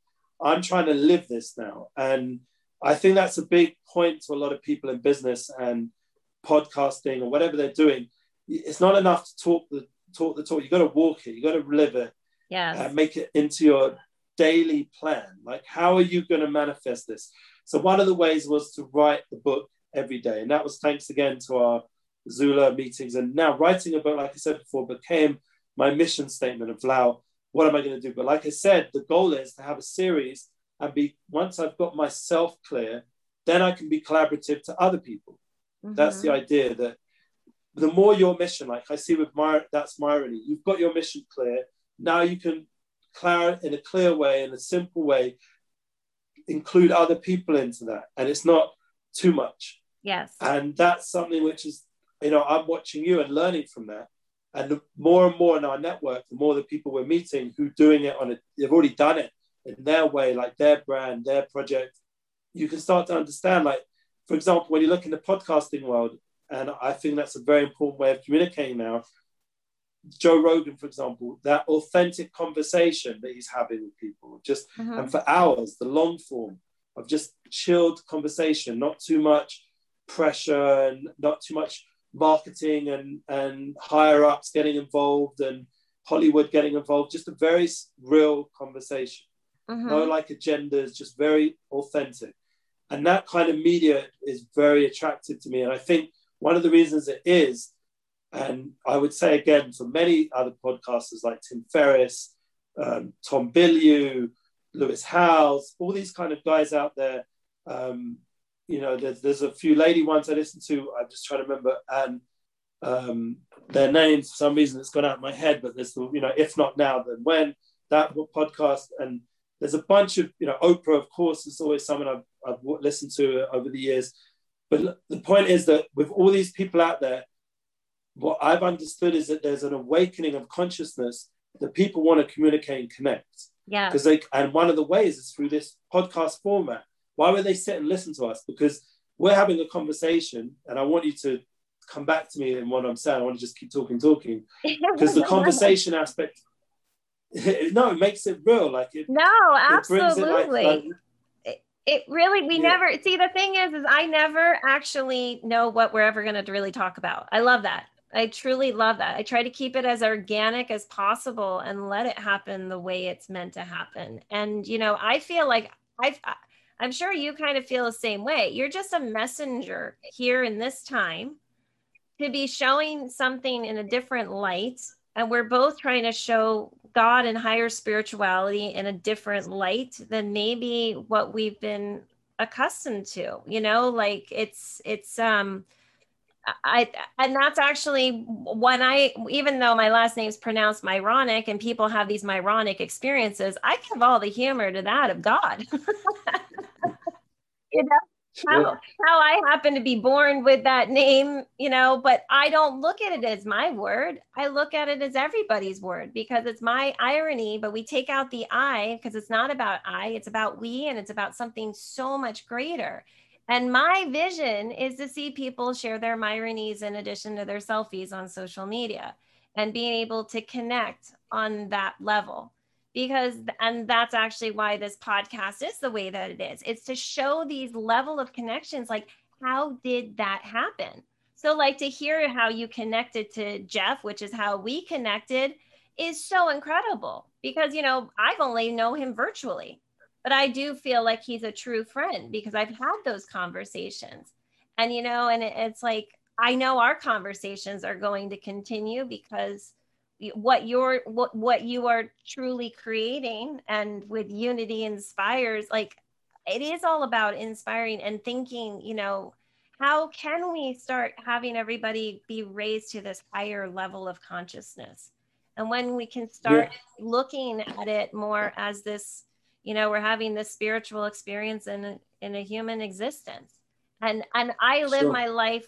I'm trying to live this now. And I think that's a big point to a lot of people in business and podcasting or whatever they're doing. It's not enough to talk the talk the talk. You got to walk it. You got to live it. Yeah. And make it into your daily plan. Like, how are you going to manifest this? So one of the ways was to write the book every day, and that was thanks again to our Zula meetings. And now writing a book, like I said before, became my mission statement of Lau. What am I going to do? But like I said, the goal is to have a series and be once I've got myself clear, then I can be collaborative to other people. Mm-hmm. That's the idea that the more your mission, like I see with my that's my Myrony, you've got your mission clear. Now you can clear in a clear way, in a simple way, include other people into that. And it's not too much. Yes. And that's something which is, you know, I'm watching you and learning from that. And the more and more in our network, the more the people we're meeting who doing it on it, they've already done it in their way, like their brand, their project, you can start to understand. Like, for example, when you look in the podcasting world, and I think that's a very important way of communicating now. Joe Rogan, for example, that authentic conversation that he's having with people, just mm-hmm. and for hours, the long form of just chilled conversation, not too much pressure and not too much marketing and and higher ups getting involved and Hollywood getting involved, just a very real conversation. Mm-hmm. No like agendas, just very authentic. And that kind of media is very attractive to me. And I think one of the reasons it is, and I would say again for many other podcasters like Tim Ferriss, um, Tom Bilyeu, Lewis Howes, all these kind of guys out there. Um, you know, there's, there's a few lady ones I listen to. I'm just trying to remember and um, their names. For some reason, it's gone out of my head. But there's the, you know, if not now, then when that podcast and there's a bunch of, you know, Oprah, of course, is always someone I've, I've listened to over the years. But the point is that with all these people out there, what I've understood is that there's an awakening of consciousness that people want to communicate and connect. Yeah. Because they and one of the ways is through this podcast format. Why would they sit and listen to us? Because we're having a conversation, and I want you to come back to me in what I'm saying. I want to just keep talking, talking, because the conversation aspect no, it makes it real. Like it. No, absolutely. It, like, like, it, it, really, we yeah. never see. The thing is, is I never actually know what we're ever going to really talk about. I love that. I truly love that. I try to keep it as organic as possible and let it happen the way it's meant to happen. And you know, I feel like I've. I'm sure you kind of feel the same way. You're just a messenger here in this time to be showing something in a different light. And we're both trying to show God and higher spirituality in a different light than maybe what we've been accustomed to you know like it's it's um I and that's actually when I even though my last name's pronounced Myronic and people have these Myronic experiences, I give all the humor to that of God. you know, how, how I happen to be born with that name, you know, but I don't look at it as my word. I look at it as everybody's word because it's my irony, but we take out the I because it's not about I, it's about we, and it's about something so much greater. And my vision is to see people share their Myronies in addition to their selfies on social media and being able to connect on that level. Because and that's actually why this podcast is the way that it is. It's to show these level of connections like how did that happen? So like to hear how you connected to jeff which is how we connected is so incredible because you know i've only know him virtually but i do feel like he's a true friend because i've had those conversations and you know and it's like i know our conversations are going to continue because what you're what what you are truly creating and with unity inspires like it is all about inspiring and thinking you know how can we start having everybody be raised to this higher level of consciousness and when we can start yeah. looking at it more as this you know we're having this spiritual experience in a, in a human existence and and i live sure. my life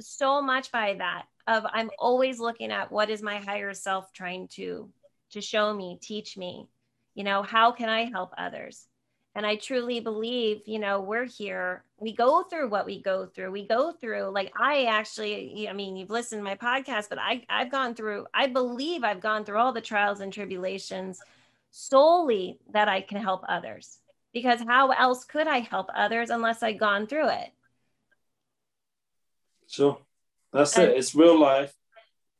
so much by that of I'm always looking at what is my higher self trying to to show me, teach me. You know, how can I help others? and I truly believe, you know, we're here. We go through what we go through. We go through, like, I actually, I mean, you've listened to my podcast, but I, I've gone through, I believe I've gone through all the trials and tribulations solely that I can help others. Because how else could I help others unless I'd gone through it? Sure. That's and, it. It's real life.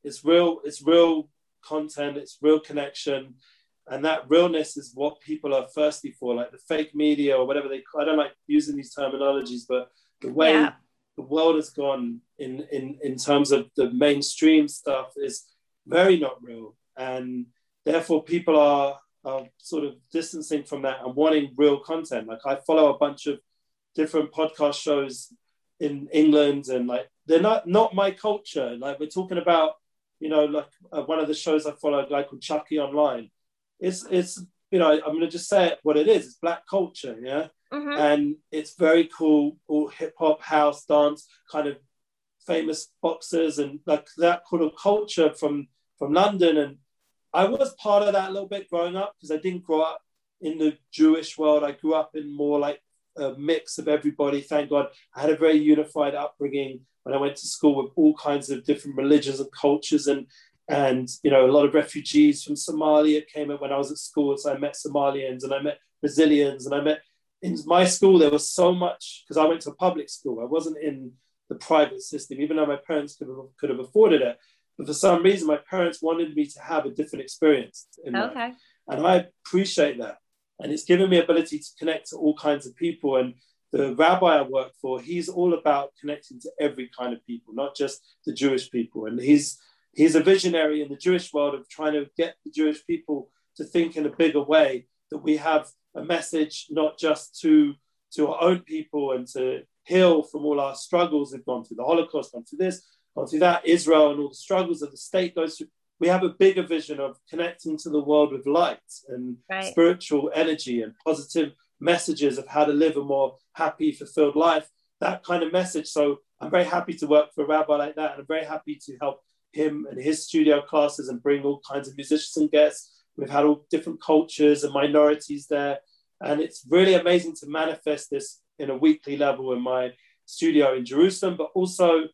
It's real, it's real content, it's real connection and that realness is what people are thirsty for like the fake media or whatever they i don't like using these terminologies but the way yeah. the world has gone in in in terms of the mainstream stuff is very not real and therefore people are are sort of distancing from that and wanting real content like i follow a bunch of different podcast shows in england and like they're not not my culture like we're talking about you know like uh, one of the shows i follow guy called chucky online it's it's you know I'm gonna just say it what it is. It's black culture, yeah, mm-hmm. and it's very cool. All hip hop, house, dance, kind of famous boxers and like that kind of culture from from London. And I was part of that a little bit growing up because I didn't grow up in the Jewish world. I grew up in more like a mix of everybody. Thank God, I had a very unified upbringing when I went to school with all kinds of different religions and cultures and and you know a lot of refugees from Somalia came in when I was at school. So I met Somalians and I met Brazilians and I met in my school there was so much because I went to a public school. I wasn't in the private system, even though my parents could have, could have afforded it. But for some reason, my parents wanted me to have a different experience. In okay. Life. And I appreciate that. And it's given me ability to connect to all kinds of people. And the rabbi I work for, he's all about connecting to every kind of people, not just the Jewish people. And he's he's a visionary in the Jewish world of trying to get the Jewish people to think in a bigger way, that we have a message not just to, to our own people and to heal from all our struggles. We've gone through the Holocaust, gone through this, through that, Israel and all the struggles that the state goes through. We have a bigger vision of connecting to the world with light and right. spiritual energy and positive messages of how to live a more happy, fulfilled life. That kind of message. So I'm very happy to work for a rabbi like that, and I'm very happy to help him and his studio classes and bring all kinds of musicians and guests. We've had all different cultures and minorities there. And it's really amazing to manifest this in a weekly level in my studio in Jerusalem, but also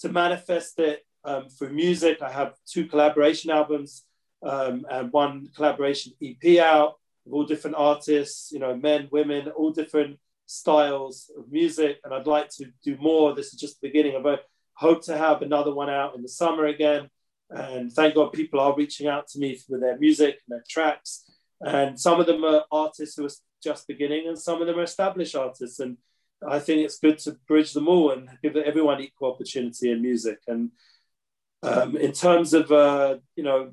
to manifest it um, through music. I have two collaboration albums um, and one collaboration EP out of all different artists, you know, men, women, all different styles of music. And I'd like to do more. This is just the beginning I Hope to have another one out in the summer again. And thank God people are reaching out to me with their music and their tracks. And some of them are artists who are just beginning, and some of them are established artists. And I think it's good to bridge them all and give everyone equal opportunity in music. And um, in terms of uh, you know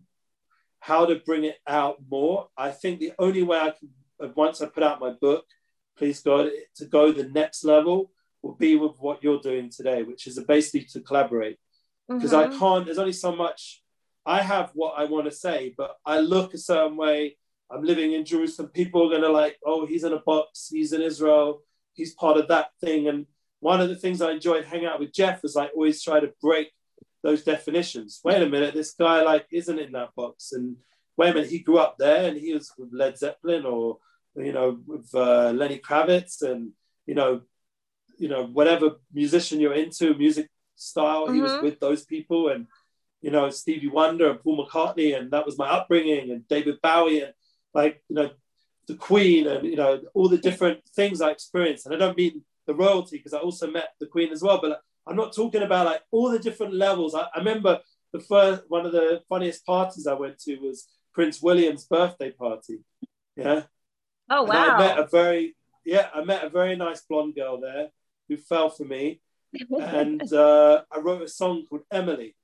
how to bring it out more, I think the only way I can once I put out my book, please God, to go the next level will be with what you're doing today, which is basically to collaborate. Because mm-hmm. I can't, there's only so much I have what I want to say, but I look a certain way. I'm living in Jerusalem. People are going to like, oh, he's in a box. He's in Israel. He's part of that thing. And one of the things I enjoyed hanging out with Jeff was like always try to break those definitions. Wait a minute, this guy like isn't in that box. And wait a minute, he grew up there and he was with Led Zeppelin or, you know, with uh, Lenny Kravitz and, you know, you know whatever musician you're into music style mm-hmm. he was mm-hmm. with those people and you know stevie wonder and paul mccartney and that was my upbringing and david bowie and like you know the queen and you know all the different things i experienced. And i don't mean the royalty because i also met the queen as well but i'm not talking about like all the different levels. I, I remember the first one of the funniest parties i went to was prince william's birthday party. Yeah. Oh wow and i met a very yeah i met a very nice blonde girl there who fell for me. and uh, I wrote a song called Emily.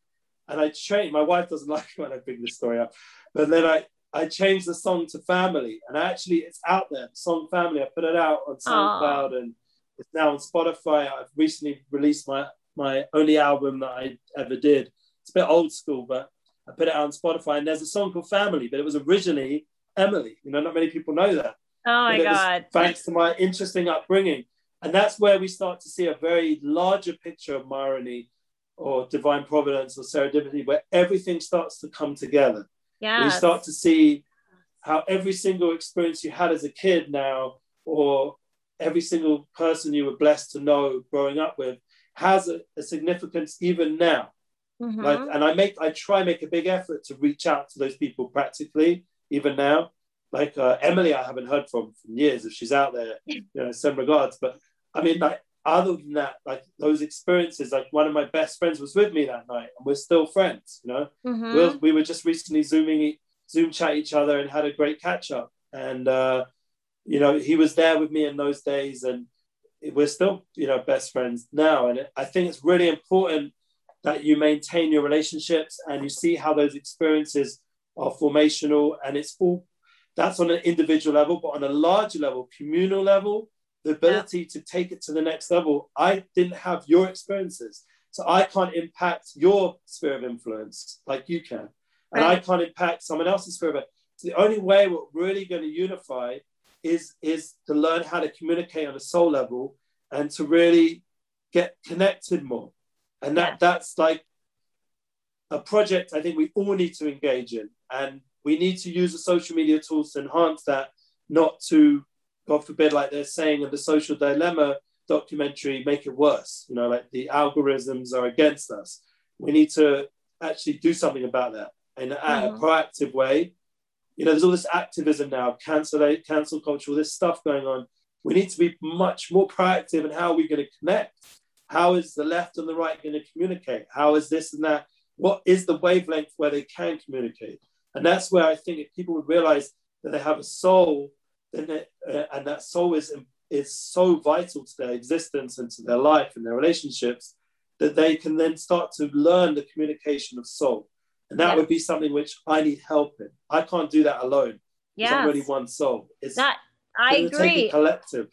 And I changed, my wife doesn't like when I bring this story up, but then I, I changed the song to Family. And actually, it's out there, song Family. I put it out on SoundCloud Aww. and it's now on Spotify. I've recently released my, my only album that I ever did. It's a bit old school, but I put it out on Spotify. And there's a song called Family, but it was originally Emily. You know, not many people know that. Oh my God. Thanks to my interesting upbringing. And that's where we start to see a very larger picture of Myrony or divine providence or serendipity, where everything starts to come together. Yeah. We start to see how every single experience you had as a kid now or every single person you were blessed to know growing up with has a, a significance even now. Mm-hmm. Like, and I make, I try make a big effort to reach out to those people practically, even now. Like uh, Emily, I haven't heard from for years. If she's out there, you know, send regards. But I mean, like, other than that, like those experiences, like one of my best friends was with me that night, and we're still friends. You know, mm-hmm. we we were just recently zooming, zoom chat each other, and had a great catch up. And uh, you know, he was there with me in those days, and we're still, you know, best friends now. And I think it's really important that you maintain your relationships and you see how those experiences are formational. And it's all that's on an individual level, but on a larger level, communal level, the ability yeah. to take it to the next level. I didn't have your experiences, so I can't impact your sphere of influence like you can, and right. I can't impact someone else's sphere of influence. So the only way we're really going to unify is is to learn how to communicate on a soul level and to really get connected more. And that yeah. that's like a project I think we all need to engage in. And we need to use the social media tools to enhance that, not to, God forbid, like they're saying in the social dilemma documentary, make it worse. You know, like the algorithms are against us. We need to actually do something about that in mm-hmm. a proactive way you know, there's all this activism now, cancel cancel culture, all this stuff going on. We need to be much more proactive in how are we're going to connect. How is the left and the right going to communicate? How is this and that? What is the wavelength where they can communicate? And that's where I think if people would realize that they have a soul, then they, uh, and that soul is is so vital to their existence and to their life and their relationships, that they can then start to learn the communication of soul. And that would be something which I need help in. I can't do that alone. Yeah. I'm only one soul. It's that I agree. Collective.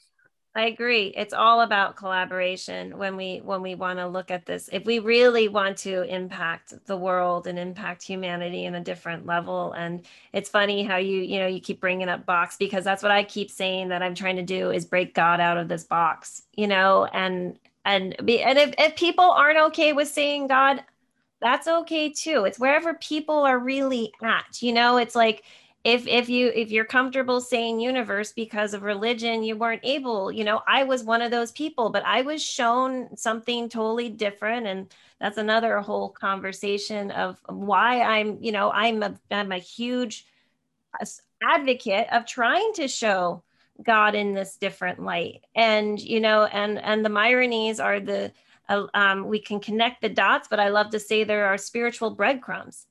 I agree. It's all about collaboration when we when we want to look at this. If we really want to impact the world and impact humanity in a different level and it's funny how you you know you keep bringing up box because that's what I keep saying that I'm trying to do is break God out of this box, you know, and and be and if, if people aren't okay with saying God, that's okay too it's wherever people are really at you know it's like if if you if you're comfortable saying universe because of religion you weren't able you know i was one of those people but i was shown something totally different and that's another whole conversation of why i'm you know i'm a i'm a huge advocate of trying to show god in this different light and you know and and the Myronies are the uh, um, we can connect the dots, but I love to say there are spiritual breadcrumbs.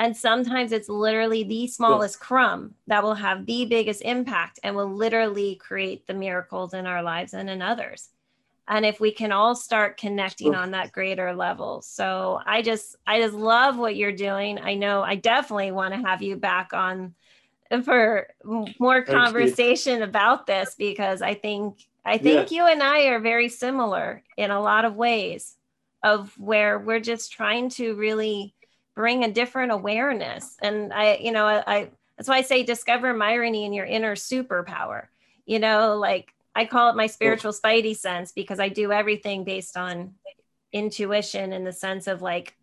And sometimes it's literally the smallest crumb that will have the biggest impact and will literally create the miracles in our lives and in others. And if we can all start connecting on that greater level. So I just, I just love what you're doing. I know I definitely want to have you back on for more conversation about this because I think I think yeah. you and I are very similar in a lot of ways of where we're just trying to really bring a different awareness. And I, you know, I, I that's why I say discover Myrony in your inner superpower. You know, like I call it my spiritual spidey sense because I do everything based on intuition in the sense of like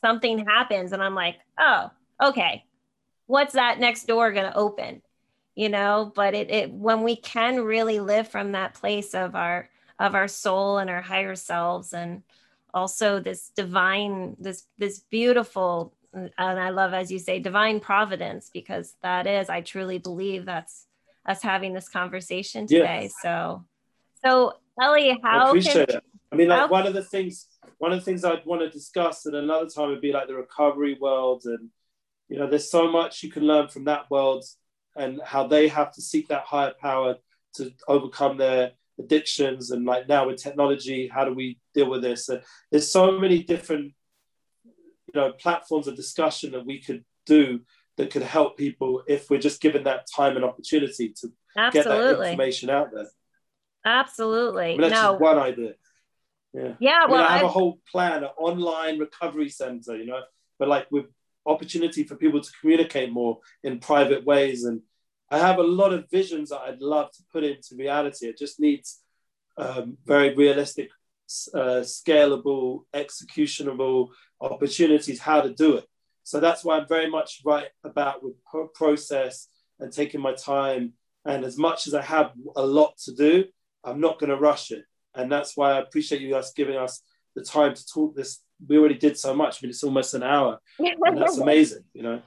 something happens and I'm like, oh, okay, what's that next door going to open? you know but it, it when we can really live from that place of our of our soul and our higher selves and also this divine this this beautiful and i love as you say divine providence because that is i truly believe that's us having this conversation today yeah. so so ellie how I appreciate can, it i mean like one of the things one of the things i'd want to discuss at another time would be like the recovery world and you know there's so much you can learn from that world and how they have to seek that higher power to overcome their addictions and like now with technology how do we deal with this uh, there's so many different you know platforms of discussion that we could do that could help people if we're just given that time and opportunity to Absolutely. get that information out there Absolutely. I mean, that's no. just one idea. Yeah. Yeah. Well, I, mean, I have I've... a whole plan, an online recovery center, you know, but like with opportunity for people to communicate more in private ways. And I have a lot of visions that I'd love to put into reality. It just needs um, very realistic, uh, scalable, executionable opportunities how to do it. So that's why I'm very much right about with process and taking my time And as much as I have a lot to do, I'm not going to rush it. And that's why I appreciate you guys giving us the time to talk this. We already did so much. I mean, it's almost an hour. And that's amazing, you know.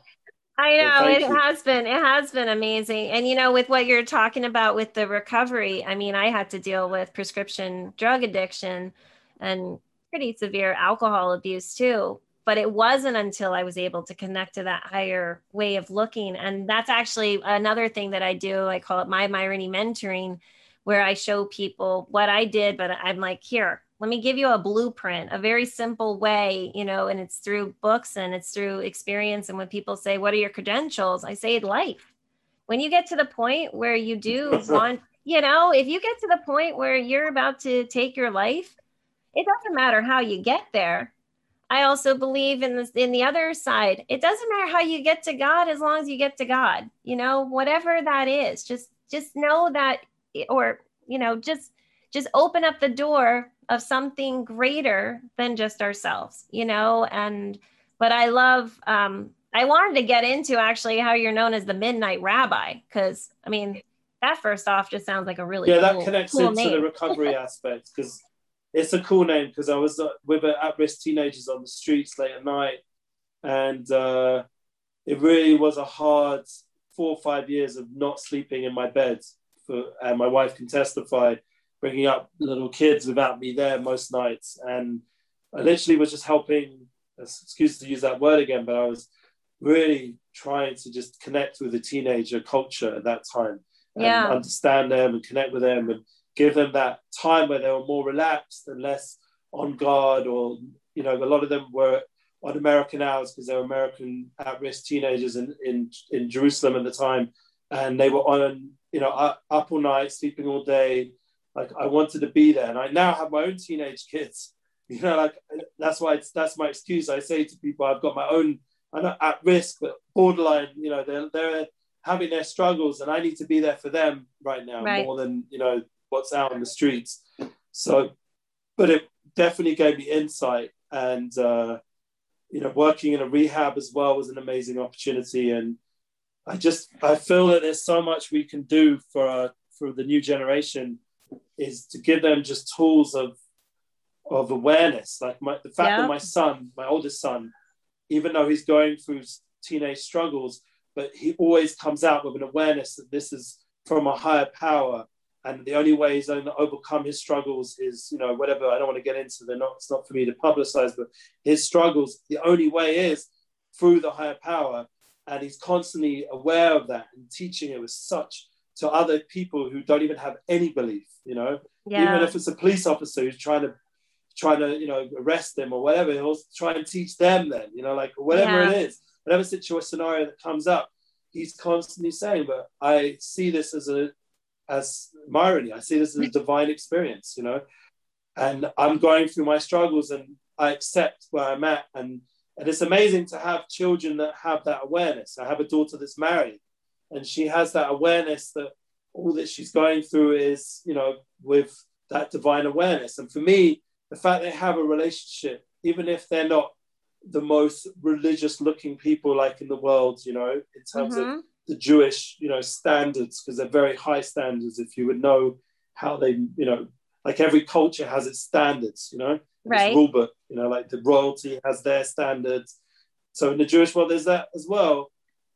I know it you. has been it has been amazing. And you know with what you're talking about with the recovery, I mean I had to deal with prescription drug addiction and pretty severe alcohol abuse too. But it wasn't until I was able to connect to that higher way of looking. And that's actually another thing that I do. I call it my Myrony mentoring, where I show people what I did, but I'm like, here, let me give you a blueprint, a very simple way, you know, and it's through books and it's through experience. And when people say, What are your credentials? I say, Life. When you get to the point where you do want, you know, if you get to the point where you're about to take your life, it doesn't matter how you get there. I also believe in this in the other side. It doesn't matter how you get to God as long as you get to God. You know, whatever that is, just just know that or you know, just just open up the door of something greater than just ourselves, you know? And, but I love, um, I wanted to get into actually how you're known as the Midnight Rabbi, because I mean, that first off just sounds like a really yeah, cool, that connects cool into name. the recovery aspect because it's a cool name because I was uh, with at-risk teenagers on the streets late at night, and uh, it really was a hard four or five years of not sleeping in my bed. For, and my wife can testify bringing up little kids without me there most nights. And I literally was just helping, excuse to use that word again, but I was really trying to just connect with the teenager culture at that time and yeah. understand them and connect with them and give them that time where they were more relaxed and less on guard or you know a lot of them were on American hours because they were American at-risk teenagers in, in in Jerusalem at the time and they were on you know up, up all night sleeping all day like I wanted to be there, and I now have my own teenage kids. You know, like that's why it's that's my excuse. I say to people, I've got my own. I'm not at risk, but borderline. You know, they're they're having their struggles, and I need to be there for them right now right. more than you know what's out on the streets. So, but it definitely gave me insight, and uh, you know, working in a rehab as well was an amazing opportunity, and I just I feel that there's so much we can do for uh, for the new generation is to give them just tools of of awareness. Like my, the fact yeah. that my son, my oldest son, even though he's going through teenage struggles, but he always comes out with an awareness that this is from a higher power. And the only way he's going to overcome his struggles is, you know, whatever. I don't want to get into. They're not. It's not for me to publicize, but his struggles. The only way is through the higher power, and he's constantly aware of that and teaching it with such to other people who don't even have any belief you know? Yeah. even if it's a police officer who's trying to trying to you know arrest them or whatever he'll try and teach them then you know like whatever yeah. it is whatever situation scenario that comes up he's constantly saying but i see this as a as Myrony. I see this as a divine experience you know? And i'm going through my struggles and i accept where i'm at. And and it's amazing to have children that have that awareness. I have a daughter that's married and she has that awareness that all that she's going through is you know with that divine awareness. And for me the fact they have a relationship even if they're not the most religious looking people like in the world you know in terms mm-hmm. of the jewish you know standards because they're very high standards if you would know how they you know like every culture has its standards you know? Right. rule book you know like the royalty has their standards. So in the jewish world there's that as well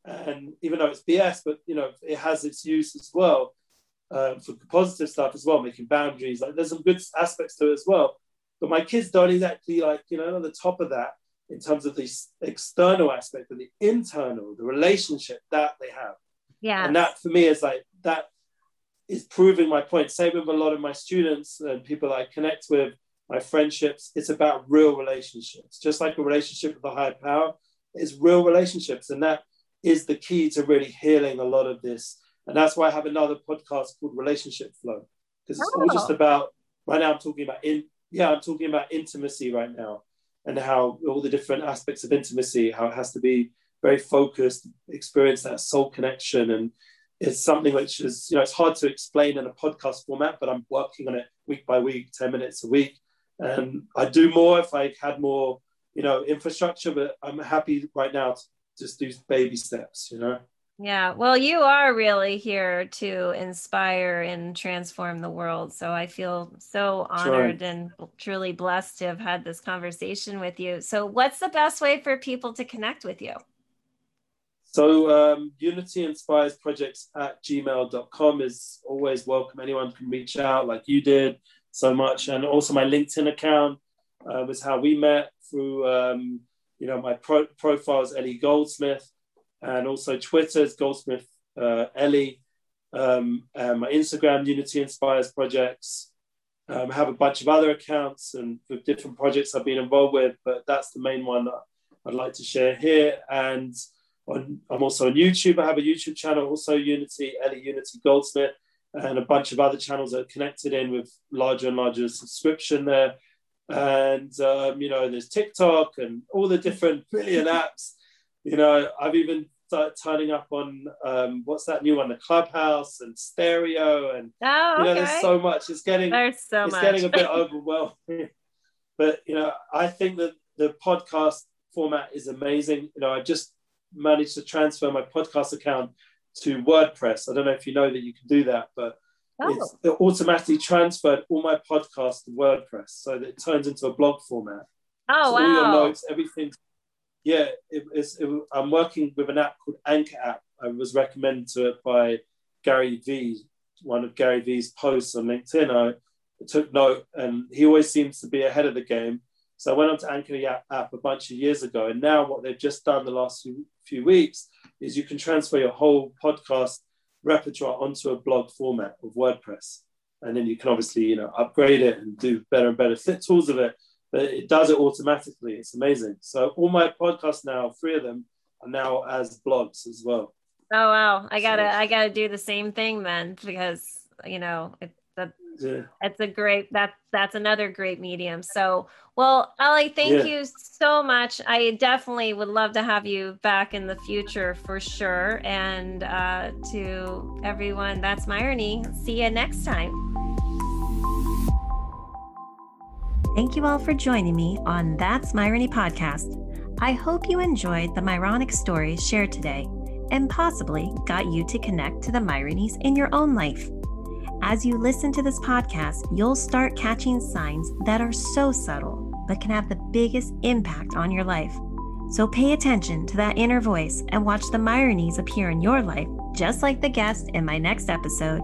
and even though it's BS, but you know it has its use as well um, for positive stuff as well, making boundaries. Like there's some good aspects to it as well. But my kids don't exactly like you know on the top of that in terms of the external aspect, but the internal, the relationship that they have. Yeah, and that for me is like that is proving my point. Same with a lot of my students and people I connect with, my friendships. It's about real relationships, just like a relationship with a higher power. It's real relationships, and that is the key to really healing a lot of this. And that's why I have another podcast called Relationship Flow, because it's oh. all just oh. about, right now I'm talking about, in, yeah, I'm talking about intimacy right now and how all the different aspects of intimacy, how it has to be very focused, experience that soul connection. And it's something which is, you know, it's hard to explain in a podcast format, but I'm working on it week by week, 10 minutes a week. And I'd do more if I had more, you know, infrastructure, but I'm happy right now to just do baby steps, you know? Yeah. Well, you are really here to inspire and transform the world. So I feel so honored and truly blessed to have had this conversation with you. So, what's the best way for people to connect with you? So, um, Unity Inspires Projects at gmail.com is always welcome. Anyone can reach out like you did so much. And also, my LinkedIn account uh, was how we met through, um, you know, my pro- profile is Ellie Goldsmith and also Twitter is Goldsmith uh, Ellie. Um, and my Instagram, Unity Inspires Projects. Um, I have a bunch of other accounts and with different projects I've been involved with, but that's the main one that I'd like to share here. And on, I'm also on YouTube. I have a YouTube channel, also Unity, Ellie Unity Goldsmith, and a bunch of other channels that are connected in with larger and larger subscription there. And, um, you know, there's TikTok and all the different billion apps you know, I've even started turning up on um, what's that new one, the Clubhouse and Stereo, and oh, you know, there's so much. It's getting there's so it's much. getting a bit overwhelming. but you know, I think that the podcast format is amazing. You know, I just managed to transfer my podcast account to WordPress. I don't know if you know that you can do that, but oh. it's it automatically transferred all my podcasts to WordPress so that it turns into a blog format. Oh so wow! All your notes, everything's yeah, it, it's, it, I'm working with an app called Anchor app. I was recommended to it by Gary Vee, one of Gary Vee's posts on LinkedIn. I took note, and he always seems to be ahead of the game. So I went on to Anchor app, app a bunch of years ago, and now what they've just done the last few, few weeks is you can transfer your whole podcast repertoire onto a blog format of WordPress, and then you can obviously you know upgrade it and do better and better fit tools of it but it does it automatically. It's amazing. So all my podcasts now, three of them, are now as blogs as well. Oh wow! I gotta so, I gotta do the same thing then because you know it, that yeah. it's a great that that's another great medium. So well, Ali, thank yeah. you so much. I definitely would love to have you back in the future for sure. And uh, to everyone, that's Myrony. See you next time. Thank you all for joining me on That's Myrony podcast. I hope you enjoyed the Myronic stories shared today and possibly got you to connect to the Myronies in your own life. As you listen to this podcast, you'll start catching signs that are so subtle but can have the biggest impact on your life. So pay attention to that inner voice and watch the Myronies appear in your life, just like the guest in my next episode.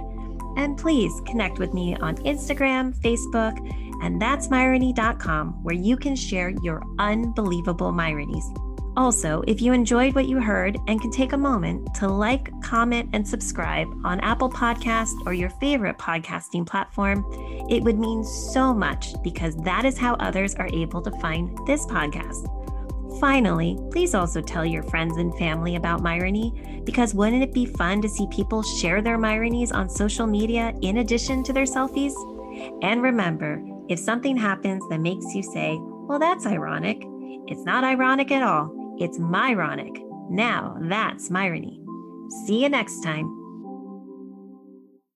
And please connect with me on Instagram, Facebook, and that's Myrony.com, where you can share your unbelievable Myronies. Also, if you enjoyed what you heard and can take a moment to like, comment, and subscribe on Apple Podcast or your favorite podcasting platform, it would mean so much because that is how others are able to find this podcast. Finally, please also tell your friends and family about Myrony because wouldn't it be fun to see people share their Myronies on social media in addition to their selfies? And remember, if something happens that makes you say, well, that's ironic, it's not ironic at all. It's Myronic. Now that's Myrony. See you next time.